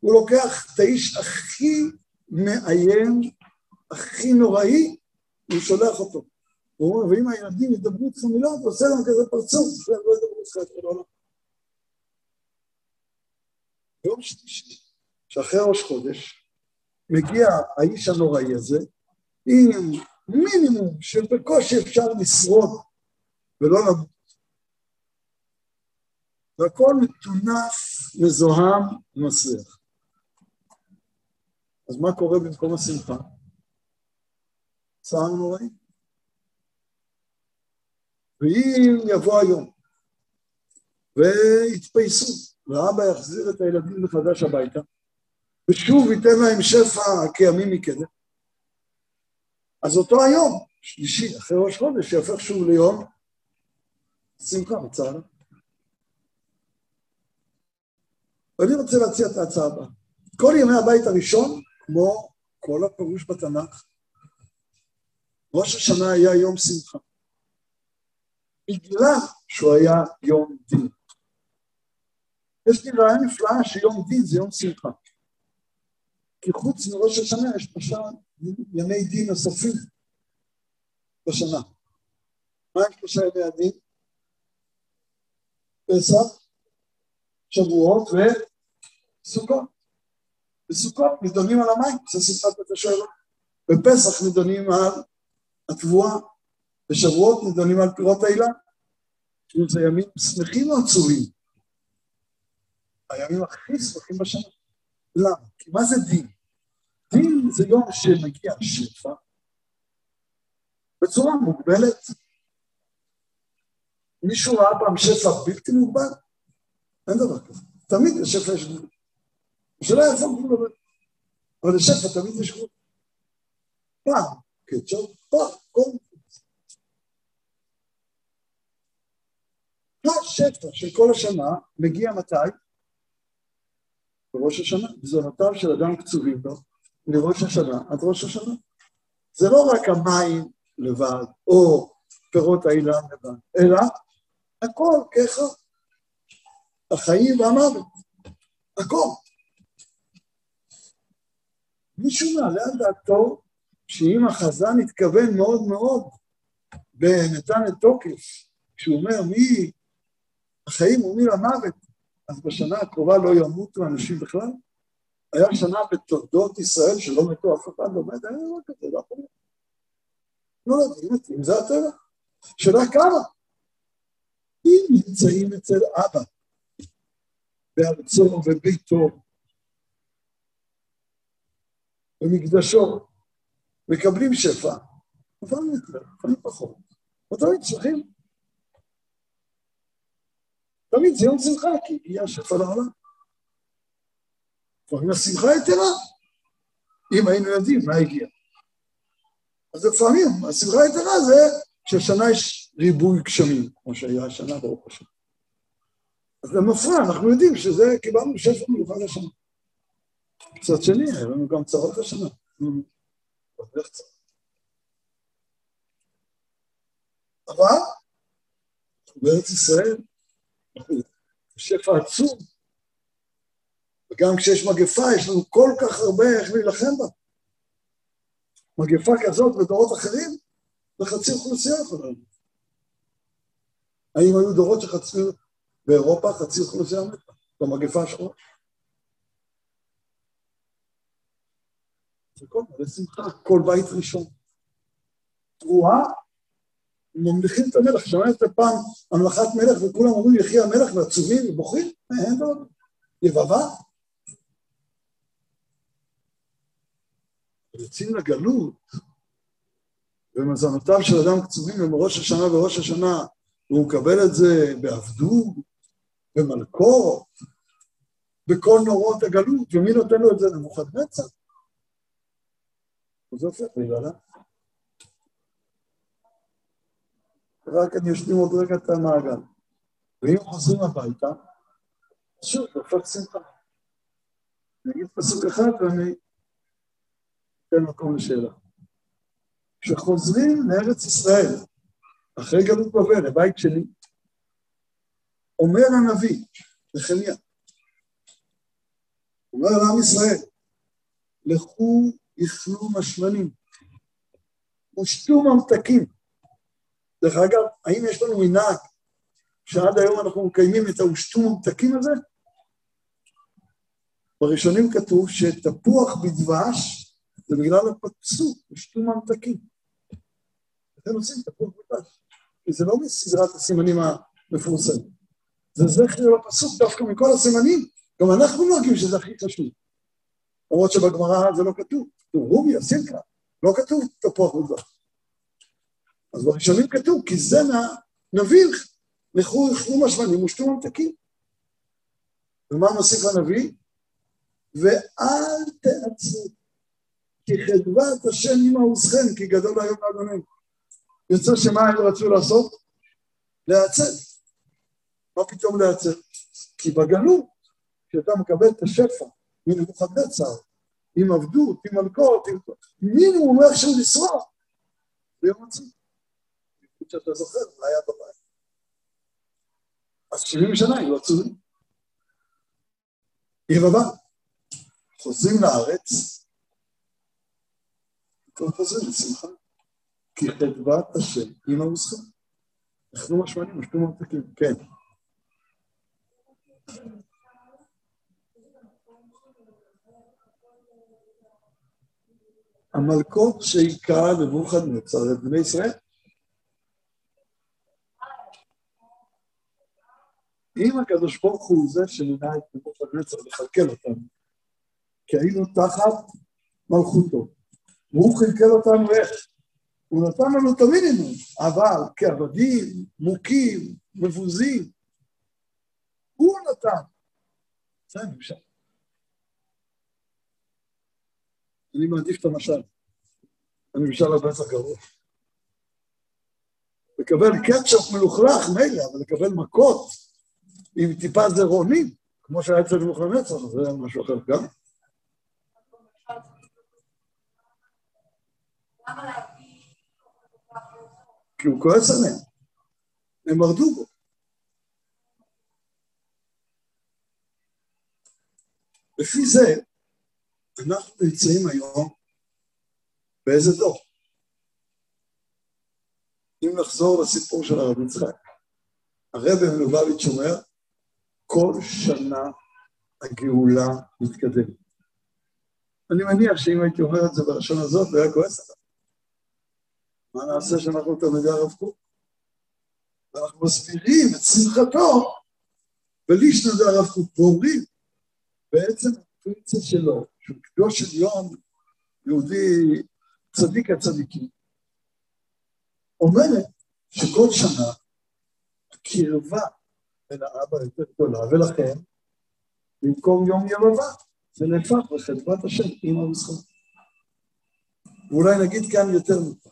הוא לוקח את האיש הכי מאיים, הכי נוראי, והוא שולח אותו. הוא אומר, ואם הילדים ידברו איתך מילה, אתה עושה להם כזה פרצוף, והם לא ידברו איתך את כל העולם. יום שלישי, שאחרי ראש חודש, מגיע האיש הנוראי הזה, עם מינימום שבקושי אפשר לשרוד ולא למות. והכל מטונף, מזוהם ומסריח. אז מה קורה במקום השמחה? צער נוראי. ואם יבוא היום ויתפייסו, ואבא יחזיר את הילדים מחדש הביתה, ושוב ייתן להם שפע כימים מקדם, אז אותו היום, שלישי, אחרי ראש חודש, יהפך שוב ליום שמחה וצער. ואני רוצה להציע את ההצעה הבאה. כל ימי הבית הראשון, כמו כל הפירוש בתנ"ך, ראש השנה היה יום שמחה. בגלל שהוא היה יום דין. יש לי רעיון נפלאה שיום דין זה יום שמחה. כי חוץ מראש השנה יש שלושה ימי דין נוספים בשנה. מה הם שלושה ימי הדין? פסח, שבועות וסוכות. בסוכות נידונים על המים, זה שמחת בית השואלה. בפסח נידונים על התבואה, בשבועות נידונים על פירות האילן. זה ימים שמחים או עצובים? הימים הכי שמחים בשנה. למה? כי מה זה דין? דין זה יום שמגיע שפע בצורה מוגבלת. מישהו ראה פעם שפע בלתי מוגבל? אין דבר כזה. תמיד לשפע יש גבול. השאלה איפה גבול עובד. אבל לשפע תמיד יש גבול. פעם קצ'ר, פעם קורנפלקס. השפע של כל השנה מגיע מתי? בראש השנה. מזונותיו של אדם קצובים לו מראש השנה עד ראש השנה. זה לא רק המים לבד, או פירות האילן לבד, אלא הכל כאחד. החיים והמוות, הכל. מישהו מעלה על דעתו שאם החזן התכוון מאוד מאוד ונתן את תוקף, כשהוא אומר מי החיים ומי למוות, אז בשנה הקרובה לא ימותו אנשים בכלל? היה שנה בתולדות ישראל שלא מתו אף אחד, לא מת, אין דבר כזה, לא יכול להיות. לא יודעים מתים, זה הטבע. שאלה כמה? אם נמצאים אצל אבא, בארצו וביתו, במקדשו, מקבלים שפע, לפעמים יותר, לפעמים פחות, ותמיד צריכים. תמיד יום שמחה, כי הגיע השפע לעולם. לפעמים השמחה יתרה, אם היינו יודעים מה הגיע. אז לפעמים השמחה היתרה זה שהשנה יש ריבוי גשמים, כמו שהיה השנה ברוך השם. אז למפרע, אנחנו יודעים שזה, קיבלנו שפע מיוחד השנה. מצד שני, היה לנו גם צרות השנה. אבל בארץ ישראל, שפע עצום, וגם כשיש מגפה, יש לנו כל כך הרבה איך להילחם בה. מגפה כזאת בדורות אחרים, וחצי אוכלוסייה יכולה להיות. האם היו דורות שחצי, באירופה חצי אוכלוסייה מתה, במגפה השחורה? זה כל מלא שמחה, כל בית ראשון. תרועה, ממליכים את המלך, שמעתם פעם המלכת מלך וכולם אומרים יחי המלך ועצובים ובוכים? אין עוד. יבבה? יוצאים לגלות, ומזונותיו של אדם קצובים ומראש השנה וראש השנה, והוא מקבל את זה בעבדות, במלכות, בכל נורות הגלות, ומי נותן לו את זה? נבוכדנצר. וזה הופך להיגלה. רק אני אשלים עוד רגע את המעגל. ואם חוזרים הביתה, זה הופך שמחה. אני אגיד פסוק אחד ואני אתן מקום לשאלה. כשחוזרים לארץ ישראל, אחרי גלות בבל, לבית שלי, אומר הנביא, נחמיה, אומר לעם ישראל, לכו יאכלו משמנים, ושתו ממתקים. דרך אגב, האם יש לנו מנהג שעד היום אנחנו מקיימים את ה"ושתו ממתקים" הזה? בראשונים כתוב שתפוח בדבש זה בגלל הפסוק, ושתו ממתקים. אתם עושים תפוח בדבש, כי זה לא מסדרת הסימנים המפורסמים. זה זכר לפסוק דווקא מכל הסימנים, גם אנחנו נוהגים שזה הכי חשוב. למרות שבגמרא זה לא כתוב. כתוב רובי, הסילקה, לא כתוב תפוח בדבש. אז בראשונים כתוב, כי זה נביל, לכו יאכלו משמנים ושתו ממתקים. ומה מוסיף הנביא? ואל תעצרו, כי חדבת השם עמעוזכם, כי גדול היום לאדוני. יוצא שמה הם רצו לעשות? להיעצר. מה פתאום להיעצר? כי בגלות, כשאתה מקבל את השפע מנבוכדנצר, עם עבדות, עם מלכות, עם מינימום איכשהו לשרוד, ביום עצמי. שאתה זוכר, מה היה בבית. אז 70 שנה היו עצורים. יבבה. חוזרים לארץ, כבר חוזרים לשמחה. כי חדבת השם עם המוסכם. אנחנו משמענים, משפיעים ממתקים, כן. המלכות שהיכה נבוכדנצר את בני ישראל. אם הקדוש ברוך הוא זה שמינה את נבוכדנצר לכלכל אותנו, כי היינו תחת מלכותו, והוא כלכל אותנו איך? הוא נתן לנו את המינימום, אבל כעבדים, מוכים, מבוזים, הוא נתן. זה נמשל. אני מעדיף את המשל. הנמשל הרבה יותר גרוע. לקבל קטשופ מלוכלך, מילא, אבל לקבל מכות עם טיפה זרעונים, כמו שהיה אצל נבוכדנצר, זה משהו אחר גם. כי הוא כועס עליהם. הם מרדו בו. לפי זה, אנחנו נמצאים היום באיזה דור? אם נחזור לסיפור של הרב יצחק, הרב מלובביץ' אומר, כל שנה הגאולה מתקדמת. אני מניח שאם הייתי אומר את זה בלשון הזאת, הוא היה כועס עליו. מה נעשה שאנחנו תלמידי הרב קוק? ואנחנו מסבירים את שמחתו בלישנא דהרב קוק, ואומרים, בעצם הפונקציה שלו, שהוא קדוש עליון יהודי צדיק הצדיקים, אומרת שכל שנה הקרבה בין האבא יותר גדולה, ולכן במקום יום יבבה זה נהפך לחדוות השם עם המשחק. ואולי נגיד כאן יותר מפה.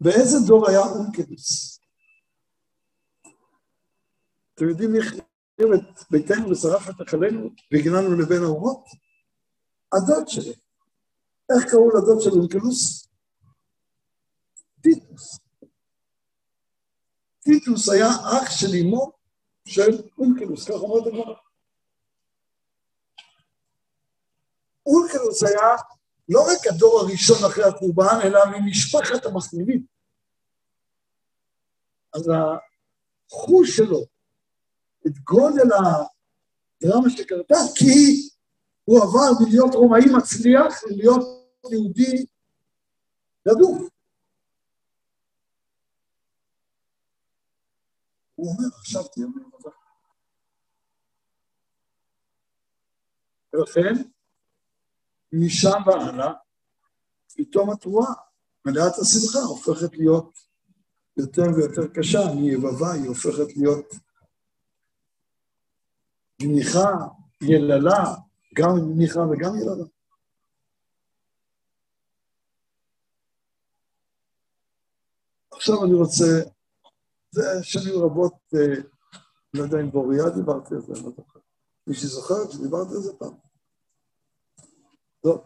באיזה דור היה אונקלוס? אתם יודעים איך החריב את ביתנו ושרף את החלנו והגננו לבין האומות? הדוד שלי. איך קראו לדוד של אונקלוס? טיטוס. טיטוס היה אח של אמו של אונקלוס, כך אומרת הגמרא. אונקלוס היה לא רק הדור הראשון אחרי החורבן, אלא ממשפחת המחמימים. אז החוש שלו, את גודל הדרמה שקרתה, כי הוא עבר מלהיות רומאי מצליח ללהיות יהודי גדול. הוא אומר, עכשיו תהיה מלמדה. ולכן, משם והלאה, פתאום התרועה, מלאת השמחה, הופכת להיות יותר ויותר קשה, מיבבה היא הופכת להיות גניחה, יללה, גם גניחה וגם יללה. עכשיו אני רוצה, זה שנים רבות, אה, לא יודע אם בוריה דיברתי על זה, אני לא זוכר. מישהי זוכרת שדיברתי על זה פעם? לא.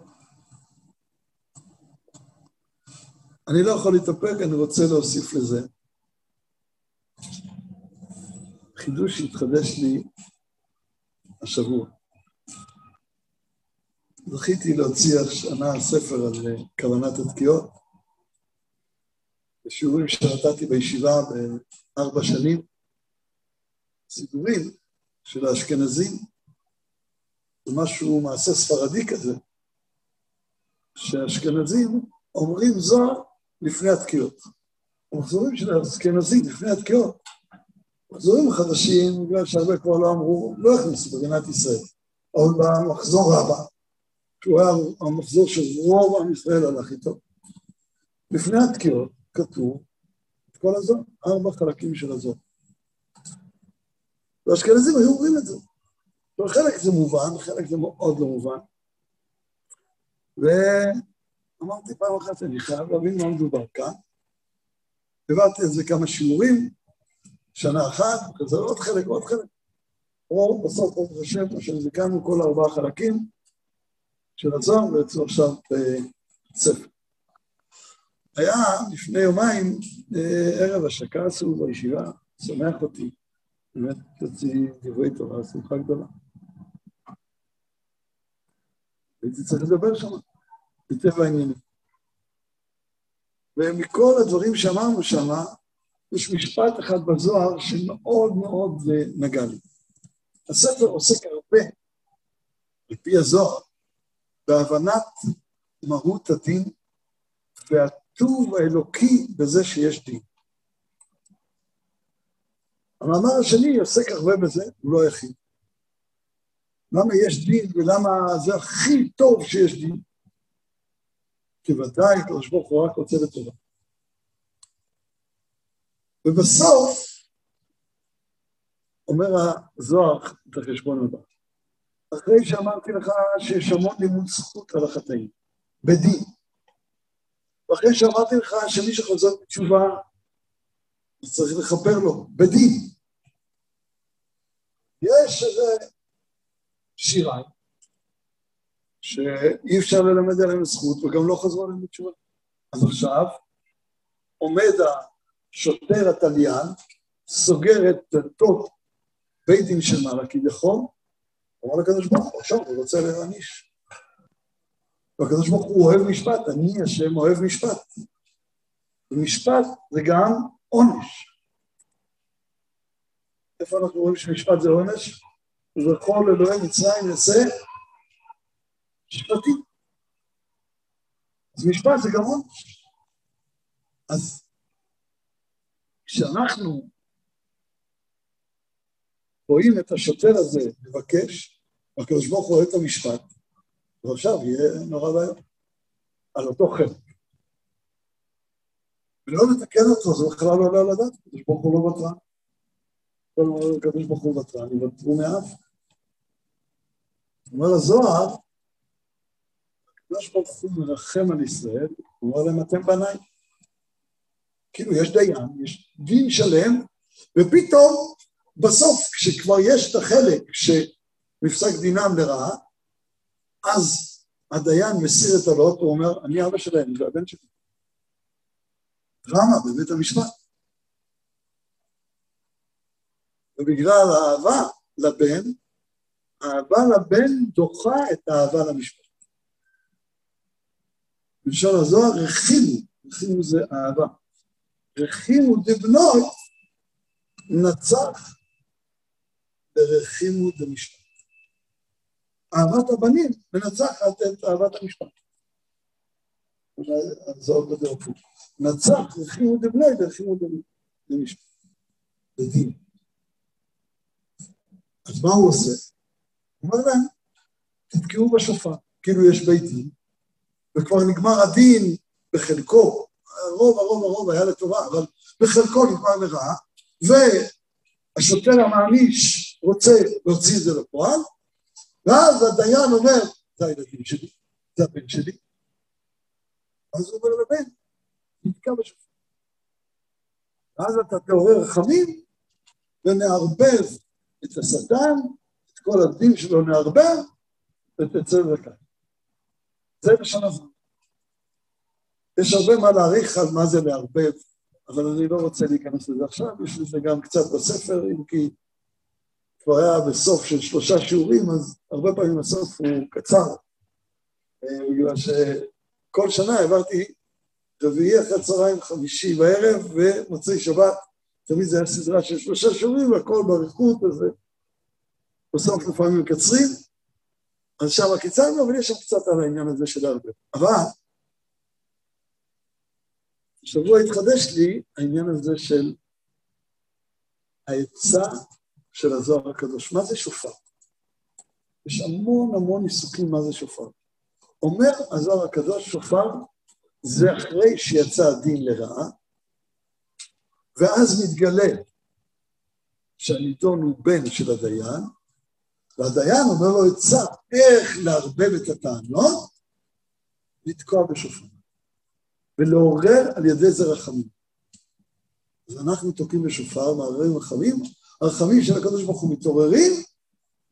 אני לא יכול להתאפק, אני רוצה להוסיף לזה. חידוש שהתחדש לי השבוע. זכיתי להוציא השנה ספר על אה, כוונת התקיעות, בשיעורים שנתתי בישיבה בארבע שנים, סידורים של האשכנזים, זה משהו, מעשה ספרדי כזה, שהאשכנזים אומרים זוהר לפני התקיעות. המחזורים של האשכנזים לפני התקיעות, מחזורים חדשים, בגלל שהרבה כבר לא אמרו, לא הכניסו במדינת ישראל. אבל במחזור הבא, שהוא היה המחזור של רוב עם ישראל הלך איתו, לפני התקיעות כתוב את כל הזוהר, ארבע חלקים של הזוהר. והאשכנזים היו אומרים את זה. חלק זה מובן, חלק זה מאוד לא מובן. ואמרתי פעם אחת, אני חייב להבין מה מדובר כאן. העברתי על זה כמה שיעורים, שנה אחת, כזה עוד חלק, עוד חלק. או בסוף, ברוך השם, זיכרנו כל ארבעה חלקים של הזוהר, ויצאו עכשיו ספר. היה לפני יומיים אה, ערב השקה עשו בישיבה, שמח אותי. באמת תוציא דברי תורה, שמחה גדולה. הייתי צריך לדבר שם, מטבע העניינים. ומכל הדברים שאמרנו שם, יש משפט אחד בזוהר שמאוד מאוד נגע לי. הספר עוסק הרבה, על פי הזוהר, בהבנת מהות הדין והטוב האלוקי בזה שיש דין. המאמר השני עוסק הרבה בזה, הוא לא היחיד. למה יש דין ולמה זה הכי טוב שיש דין? כי ודאי הקדוש ברוך הוא רק רוצה לטובה. ובסוף אומר הזוהר את החשבון הבא. אחרי שאמרתי לך שיש המון לימוד זכות על החטאים, בדין, ואחרי שאמרתי לך שמי שחוזר בתשובה, אז צריך לכפר לו, בדין. יש איזה שיריים, שאי אפשר ללמד עליהם זכות וגם לא חזרו עליהם בתשובה. אז עכשיו עומד השוטר התליין, סוגר את דלתות בית דין של מעלה כביכול, אומר לקדוש ברוך הוא, עכשיו הוא רוצה להעניש. והקדוש ברוך הוא אוהב משפט, אני השם אוהב משפט. ומשפט זה גם עונש. איפה אנחנו רואים שמשפט זה עונש? וכל אלוהי מצרים יעשה משפטים. אז משפט זה גם עונש. אז כשאנחנו רואים את השוטר הזה מבקש, והקדוש ברוך הוא רואה את המשפט, ועכשיו יהיה נורא ואיום, על אותו חלק. ולא לתקן אותו, זה בכלל לא עולה על הדעת, הקדוש ברוך הוא לא ותרן. כל הקדוש ברוך הוא ותרן, יוותרו מאף. אומר הזוהר, הקדוש ברוך הוא מרחם על ישראל, הוא אומר להם אתם בניי. כאילו יש דיין, יש דין שלם, ופתאום בסוף כשכבר יש את החלק שמפסק דינם לרעה, אז הדיין מסיר את הלאות ואומר, אני אבא שלהם, זה הבן שלי. למה? בבית המשפט. ובגלל האהבה לבן, האהבה לבן דוחה את האהבה למשפט. בלשון הזוהר, רחימו, רחימו זה אהבה. רחימו דבנות נצח ורחימו דמשפט. אהבת הבנים מנצחת את אהבת המשפט. זה עוד יותר הפוך. נצח רחימו דבני ורחימו דמשפט. לדין. אז מה הוא עושה? הוא אומר להם, תתקעו בשופר, כאילו יש בית דין, וכבר נגמר הדין בחלקו, הרוב, הרוב, הרוב היה לטובה, אבל בחלקו נגמר לרעה, והשוטר המעניש רוצה להוציא את זה לפועל, ואז הדיין אומר, זה הילדים שלי, זה הבן שלי. אז הוא אומר לבן, נתקע בשופר. ואז אתה תעורר רחמים ונערבב את השטן, את כל הדין שלו נערבב, ותצא לכאן. זה לשון הזמן. יש הרבה מה להעריך על מה זה לערבב, אבל אני לא רוצה להיכנס לזה עכשיו, יש לזה גם קצת בספר, אם כי כבר היה בסוף של שלושה שיעורים, אז הרבה פעמים הסוף הוא קצר, אה, בגלל שכל שנה העברתי רביעי אחרי צהריים, חמישי בערב ומוצאי שבת, תמיד זה היה סדרה של שלושה שיעורים והכל באריכות, אז בסוף לפעמים מקצרים, אז שם קיצרנו, אבל יש שם קצת על העניין הזה של הרבה. אבל השבוע התחדש לי העניין הזה של העצה של הזוהר הקדוש. מה זה שופר? יש המון המון עיסוקים מה זה שופר. אומר הזוהר הקדוש, שופר זה אחרי שיצא הדין לרעה, ואז מתגלה שהנידון הוא בן של הדיין, והדיין אומר לו עצה איך לערבב את הטענות, לתקוע בשופר. ולעורר על ידי זה רחמים. אז אנחנו תוקעים בשופר, מערערים רחמים, הרחמים של הקדוש ברוך הוא מתעוררים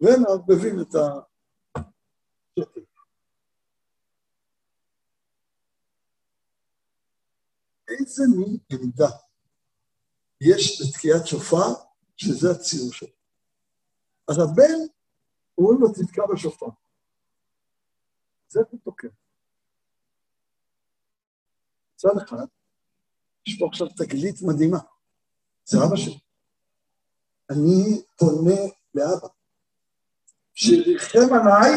ומערבבים את ה... איזה מין עמדה יש לתקיעת שופר, שזה הציור שלו. אז הבן, אומרים לו, תתקע בשופר. זה אתה תוקע. מצד אחד, יש פה עכשיו תגלית מדהימה. זה אבא שלי. אני פונה לאבא, שריחם עליי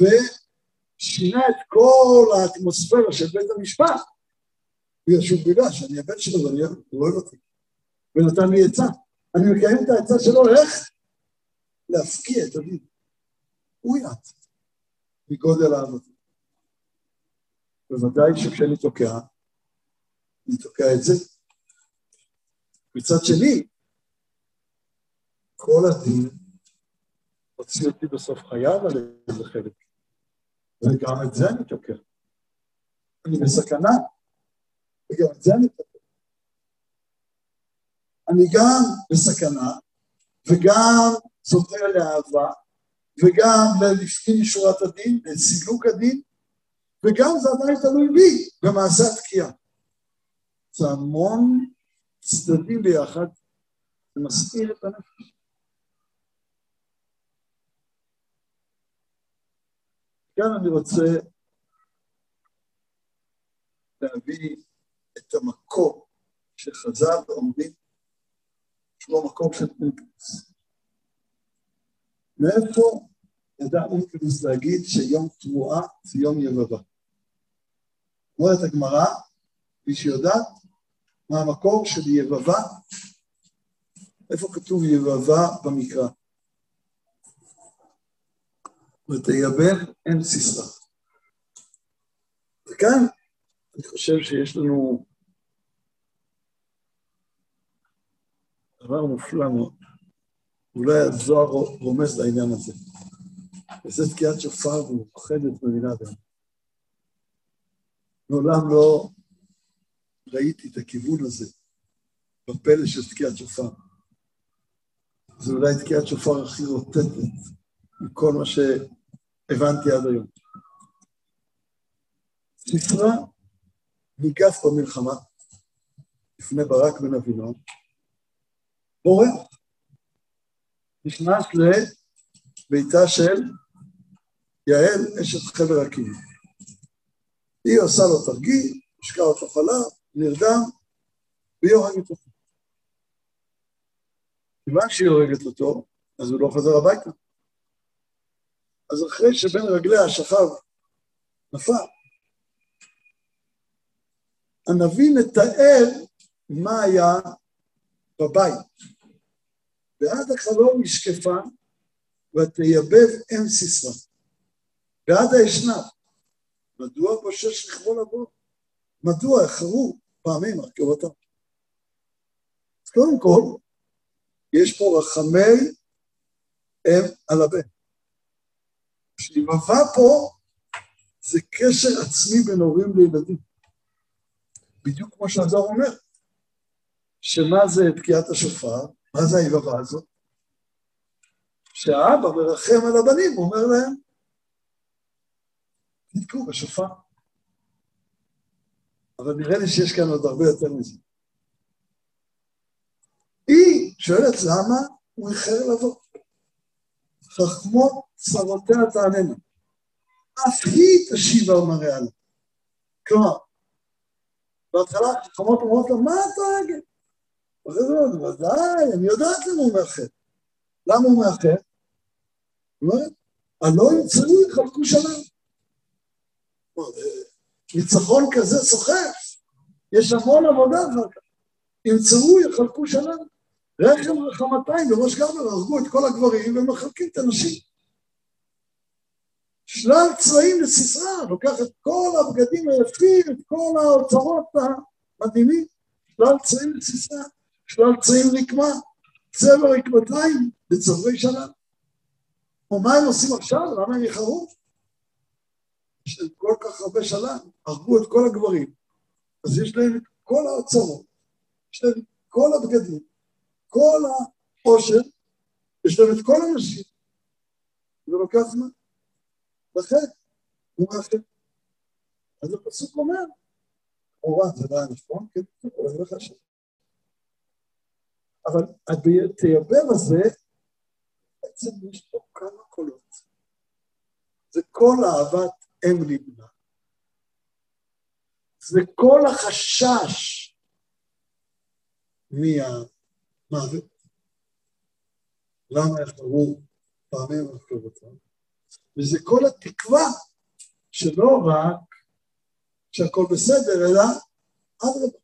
ושינה את כל האטמוספירה של בית המשפט. בגלל שהוא גילה שאני הבן שלו ואני אוהב אותי. ונתן לי עצה. אני מקיים את העצה שלו, איך? להפקיע את אביו. הוא יעץ מגודל אהבתי. בוודאי שכשאני תוקע, אני תוקע את זה. מצד שני, כל הדין הוציא אותי בסוף חייו על איזה חלק, וגם את זה אני תוקע. אני בסכנה, וגם את זה אני תוקע. אני גם בסכנה, וגם סותר לאהבה, וגם לפנים משורת הדין, לסילוק הדין, וגם זה עדיין תלוי בי במעשה התקיעה. זה המון צדדים ביחד, זה מסעיר את הנפש. כאן אני רוצה להביא את המקום שחז"ל אומרים שהוא המקום של אונקלוס. מאיפה ידע אונקלוס להגיד שיום תרועה זה יום יבבה? אומרת הגמרא, מי שיודעת, מה המקור של יבבה? איפה כתוב יבבה במקרא? ותייבם אין סיסרא. וכאן אני חושב שיש לנו דבר מופלא מאוד. אולי הזוהר רומז לעניין הזה. וזה תקיעת שופר ומאוחדת במילה אדם. מעולם לא ראיתי את הכיוון הזה בפלא של תקיעת שופר. זה אולי תקיעת שופר הכי רוטטת מכל מה שהבנתי עד היום. סיפרה ניגף במלחמה לפני ברק בן אבינועם, בורח, נכנס לביתה של יעל, אשת חבר הקיני. היא עושה לו תרגיל, השקעה אותו חלב, נרדם, והיא הורגת אותו. כיוון שהיא הורגת אותו, אז הוא לא חזר הביתה. אז אחרי שבין רגליה שכב נפל, הנביא מתאר מה היה בבית. ועד החלום נשקפה, ותייבב אם סיסרא. ועד האשנב. מדוע בושש לכבול לבוא? מדוע איחרו פעמים הרכבתם? אז קודם כל, יש פה רחמי אם על הבן. שנבבה פה זה קשר עצמי בין הורים לילדים. בדיוק כמו שהזוהר אומר, שמה זה תקיעת השופר? מה זה היבבה הזאת? שהאבא מרחם על הבנים, הוא אומר להם, תתקעו בשופר. אבל נראה לי שיש כאן עוד הרבה יותר מזה. היא שואלת למה הוא איחר לבוא. חכמות צרותיה תעננה. אף היא תשיב על מראה לה. כלומר, בהתחלה חכמות אומרות לו, מה אתה רגע? אחרי זה אומרת, ודאי, אני יודעת למה הוא מאחר. למה הוא מאחר? הוא אומר, הלא ימצאו יחלקו שנה. ניצחון כזה סוחף, יש המון עבודה אחר כך. ימצאו, יחלקו שנה. רחם רחמתיים בראש גבר הרגו את כל הגברים ומחלקים את הנשים. שלל צבעים לסיסרא, לוקח את כל הבגדים היפים, את כל האוצרות המדהימים, שלל צבעים לסיסרא, שלל צבעים רקמה, צבע רקמתיים לצווי שנה. ומה הם עושים עכשיו? למה הם איחרו? יש להם כל כך הרבה שנה, הרגו את כל הגברים, אז יש להם את כל האוצרות, יש להם את כל הבגדים, כל העושר, יש להם את כל הנשים. זה לוקח זמן. לכן, הוא מאחר. אז הפסוק אומר, לכאורה זה היה נכון, כן, כואב לך שם. אבל התייבב הזה, בעצם יש פה כמה קולות. זה כל אהבת אם לבנה. זה כל החשש מהמוות. למה יחזרו פעמים אחרותם? וזה כל התקווה שלא רק שהכל בסדר, אלא אדרבה,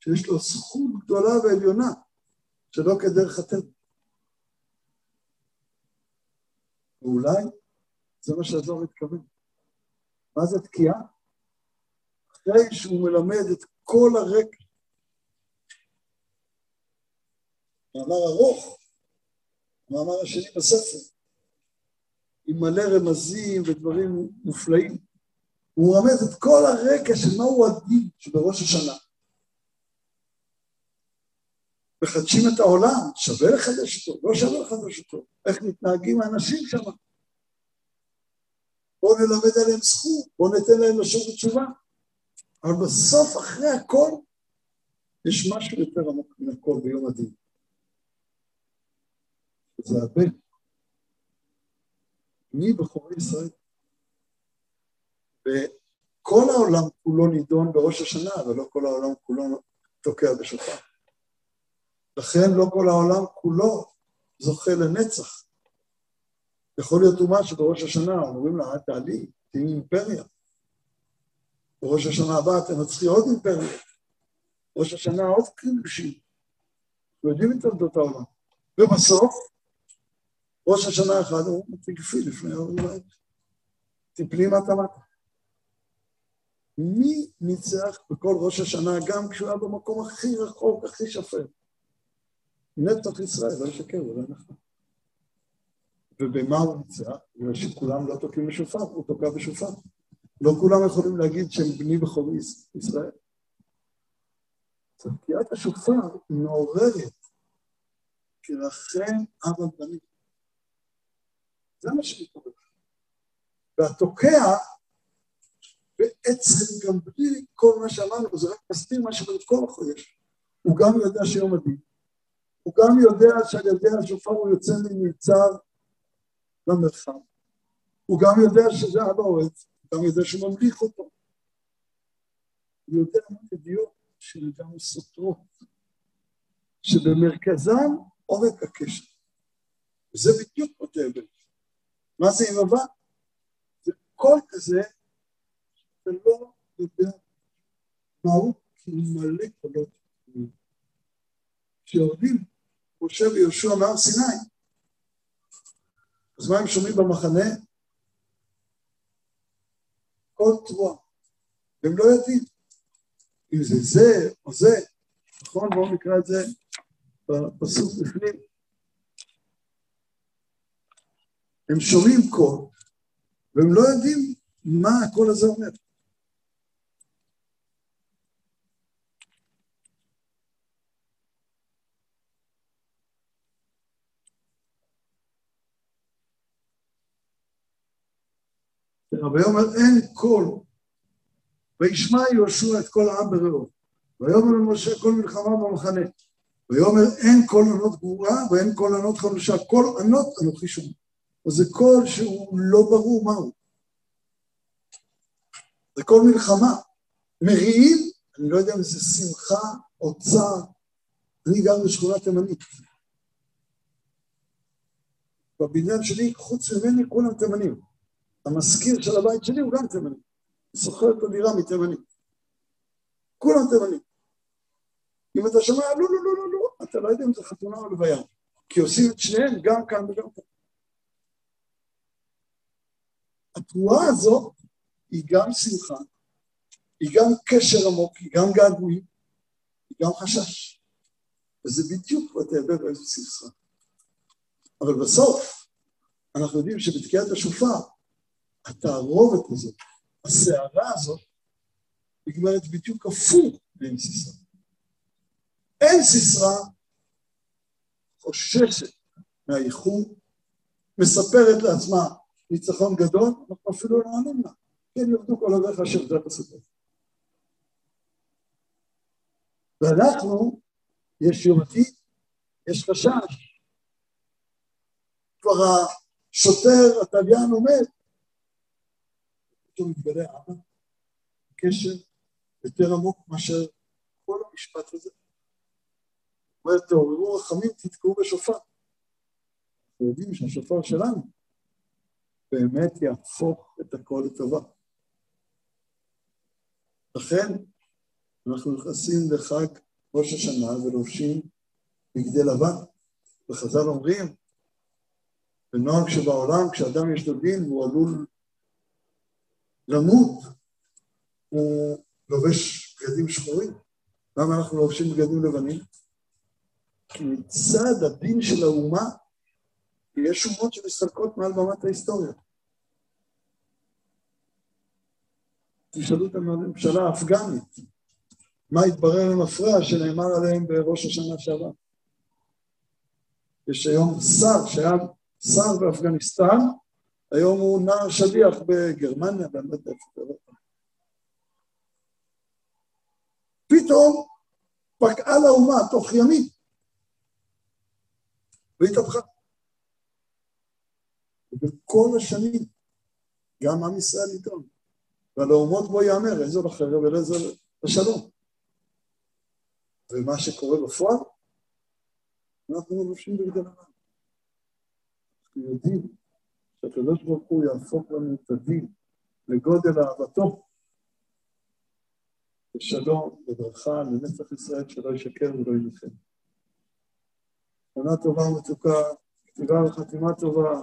שיש לו זכות גדולה ועליונה, שלא כדרך הטבע. ואולי זה מה שהזוהר מתכוון. מה זה תקיעה? אחרי שהוא מלמד את כל הרקע. מאמר ארוך, המאמר השני בספר, עם מלא רמזים ודברים מופלאים. הוא רמז את כל הרקע של מהו הדין שבראש השנה. מחדשים את העולם, שווה לחדש אותו, לא שווה לחדש אותו, איך מתנהגים האנשים שם. בואו נלמד עליהם זכות, בואו ניתן להם לשוב בתשובה. אבל בסוף, אחרי הכל, יש משהו יותר עמוק מן הכל ביום הדין. זה הבן. מי בחורי ישראל? וכל העולם כולו נידון בראש השנה, אבל לא כל העולם כולו תוקע בשופר. לכן לא כל העולם כולו זוכה לנצח. יכול להיות אומה שבראש השנה אומרים לה, אל תעלי, תהיי אימפריה. בראש השנה הבאה תנצחי עוד אימפריה. ראש השנה עוד קשים. יודעים את תולדות העולם. ובסוף, ראש השנה אחד, הוא תגפי לפני האוהל. תפלי מטה מטה. מי ניצח בכל ראש השנה, גם כשהוא היה במקום הכי רחוק, הכי שפל? נצח ישראל, לא ישקר, הוא לא נכון. ובמה הוא ניצח? בגלל שכולם לא תוקעים בשופר, הוא תוקע בשופר. לא כולם יכולים להגיד שהם בני בכור ישראל. תקיעת השופר מעוררת כרחם אב הבנים. זה מה שקורה. והתוקע, בעצם גם בלי כל מה שאמרנו, זה רק מסתיר מה שבין כל החודש. הוא גם יודע שיום הדין. הוא גם יודע שעל ידי השופר הוא יוצא מנבצר למרחב. הוא גם יודע שזה אבא אוהב, הוא גם יודע שהוא ממליך אותו. הוא יודע מה ידיעות שלגמרי סותרות, שבמרכזם עורק הקשר. וזה בדיוק כותב מה זה ערבה? זה קול כזה שאתה לא יודע מהו, כי הוא מלא קולות. כשיורדים משה ויהושע מהר סיני, אז מה הם שומעים במחנה? קול תרועה. והם לא יודעים אם זה זה או זה, נכון? בואו נקרא את זה בפסוק בפנים. הם שומעים קול, והם לא יודעים מה הקול הזה אומר. ויאמר אין קול, וישמע יהושע את קול העם ברעה. ויאמר למשה קול מלחמה במחנה. ויאמר אין קול ענות גבורה ואין קול ענות חלושה, קול ענות אנוכי שומע. אז זה קול שהוא לא ברור מהו. זה קול מלחמה. מריעים, אני לא יודע אם זה שמחה או צער. אני גר בשכונה תימנית. בבניין שלי, חוץ ממני, כולם תימנים. המזכיר של הבית שלי הוא גם תימני. הוא שוכר את הדירה מתימני. כולם תימנים. אם אתה שומע, לא, לא, לא, לא, לא, אתה לא יודע אם זה חתונה או לוויה. כי עושים את שניהם גם כאן וגם כאן. התרועה הזו היא גם שמחה, היא גם קשר עמוק, היא גם געגועים, היא גם חשש. וזה בדיוק ותאבד באיזה שמחה. אבל בסוף, אנחנו יודעים שבתקיעת השופר, התערובת הזאת, הסערה הזאת, נגמרת בדיוק הפוך מאין סיסרא. אין סיסרא חוששת מהאיחור, מספרת לעצמה ניצחון גדול, אנחנו אפילו לא עונים לה. כן ירדו כל אביך אשר זה הפסוק ואנחנו, יש יומתי, יש חשש. כבר השוטר, התליין עומד, פתאום מתגלה אבא, קשר יותר עמוק מאשר כל המשפט הזה. אומר, תעוררו רחמים, תתקעו בשופר. אנחנו יודעים שהשופר שלנו באמת יהפוך את הכל לטובה. לכן אנחנו נכנסים לחג ראש השנה ולובשים בגדי לבן. וחז"ל אומרים, בנוהג שבעולם, כשאדם יש לו דין והוא עלול למות, הוא לובש בגדים שחורים. למה אנחנו לובשים בגדים לבנים? כי מצד הדין של האומה, יש אומות שמסתלקות מעל במת ההיסטוריה. תשאלו את הממשלה האפגנית, מה התברר למפרע שנאמר עליהם בראש השנה שעבר. יש היום שר שהיה שר באפגניסטן, היום הוא נער שליח בגרמניה, ואני לא יודע איפה זה פתאום פקעה לאומה תוך ימים, והתהפכה. ובכל השנים, גם עם ישראל איתו, ועל האומות בו יאמר, איזו לחרב ואיזו לשלום. ומה שקורה בפועל, אנחנו מבקשים בגדול אנחנו יודעים שהקדוש ברוך הוא יהפוך לנו את הדין לגודל אהבתו, לשלום, לברכה, לנצח ישראל שלא ישקר ולא ינחם. שנה טובה ומתוקה, כתיבה וחתימה טובה.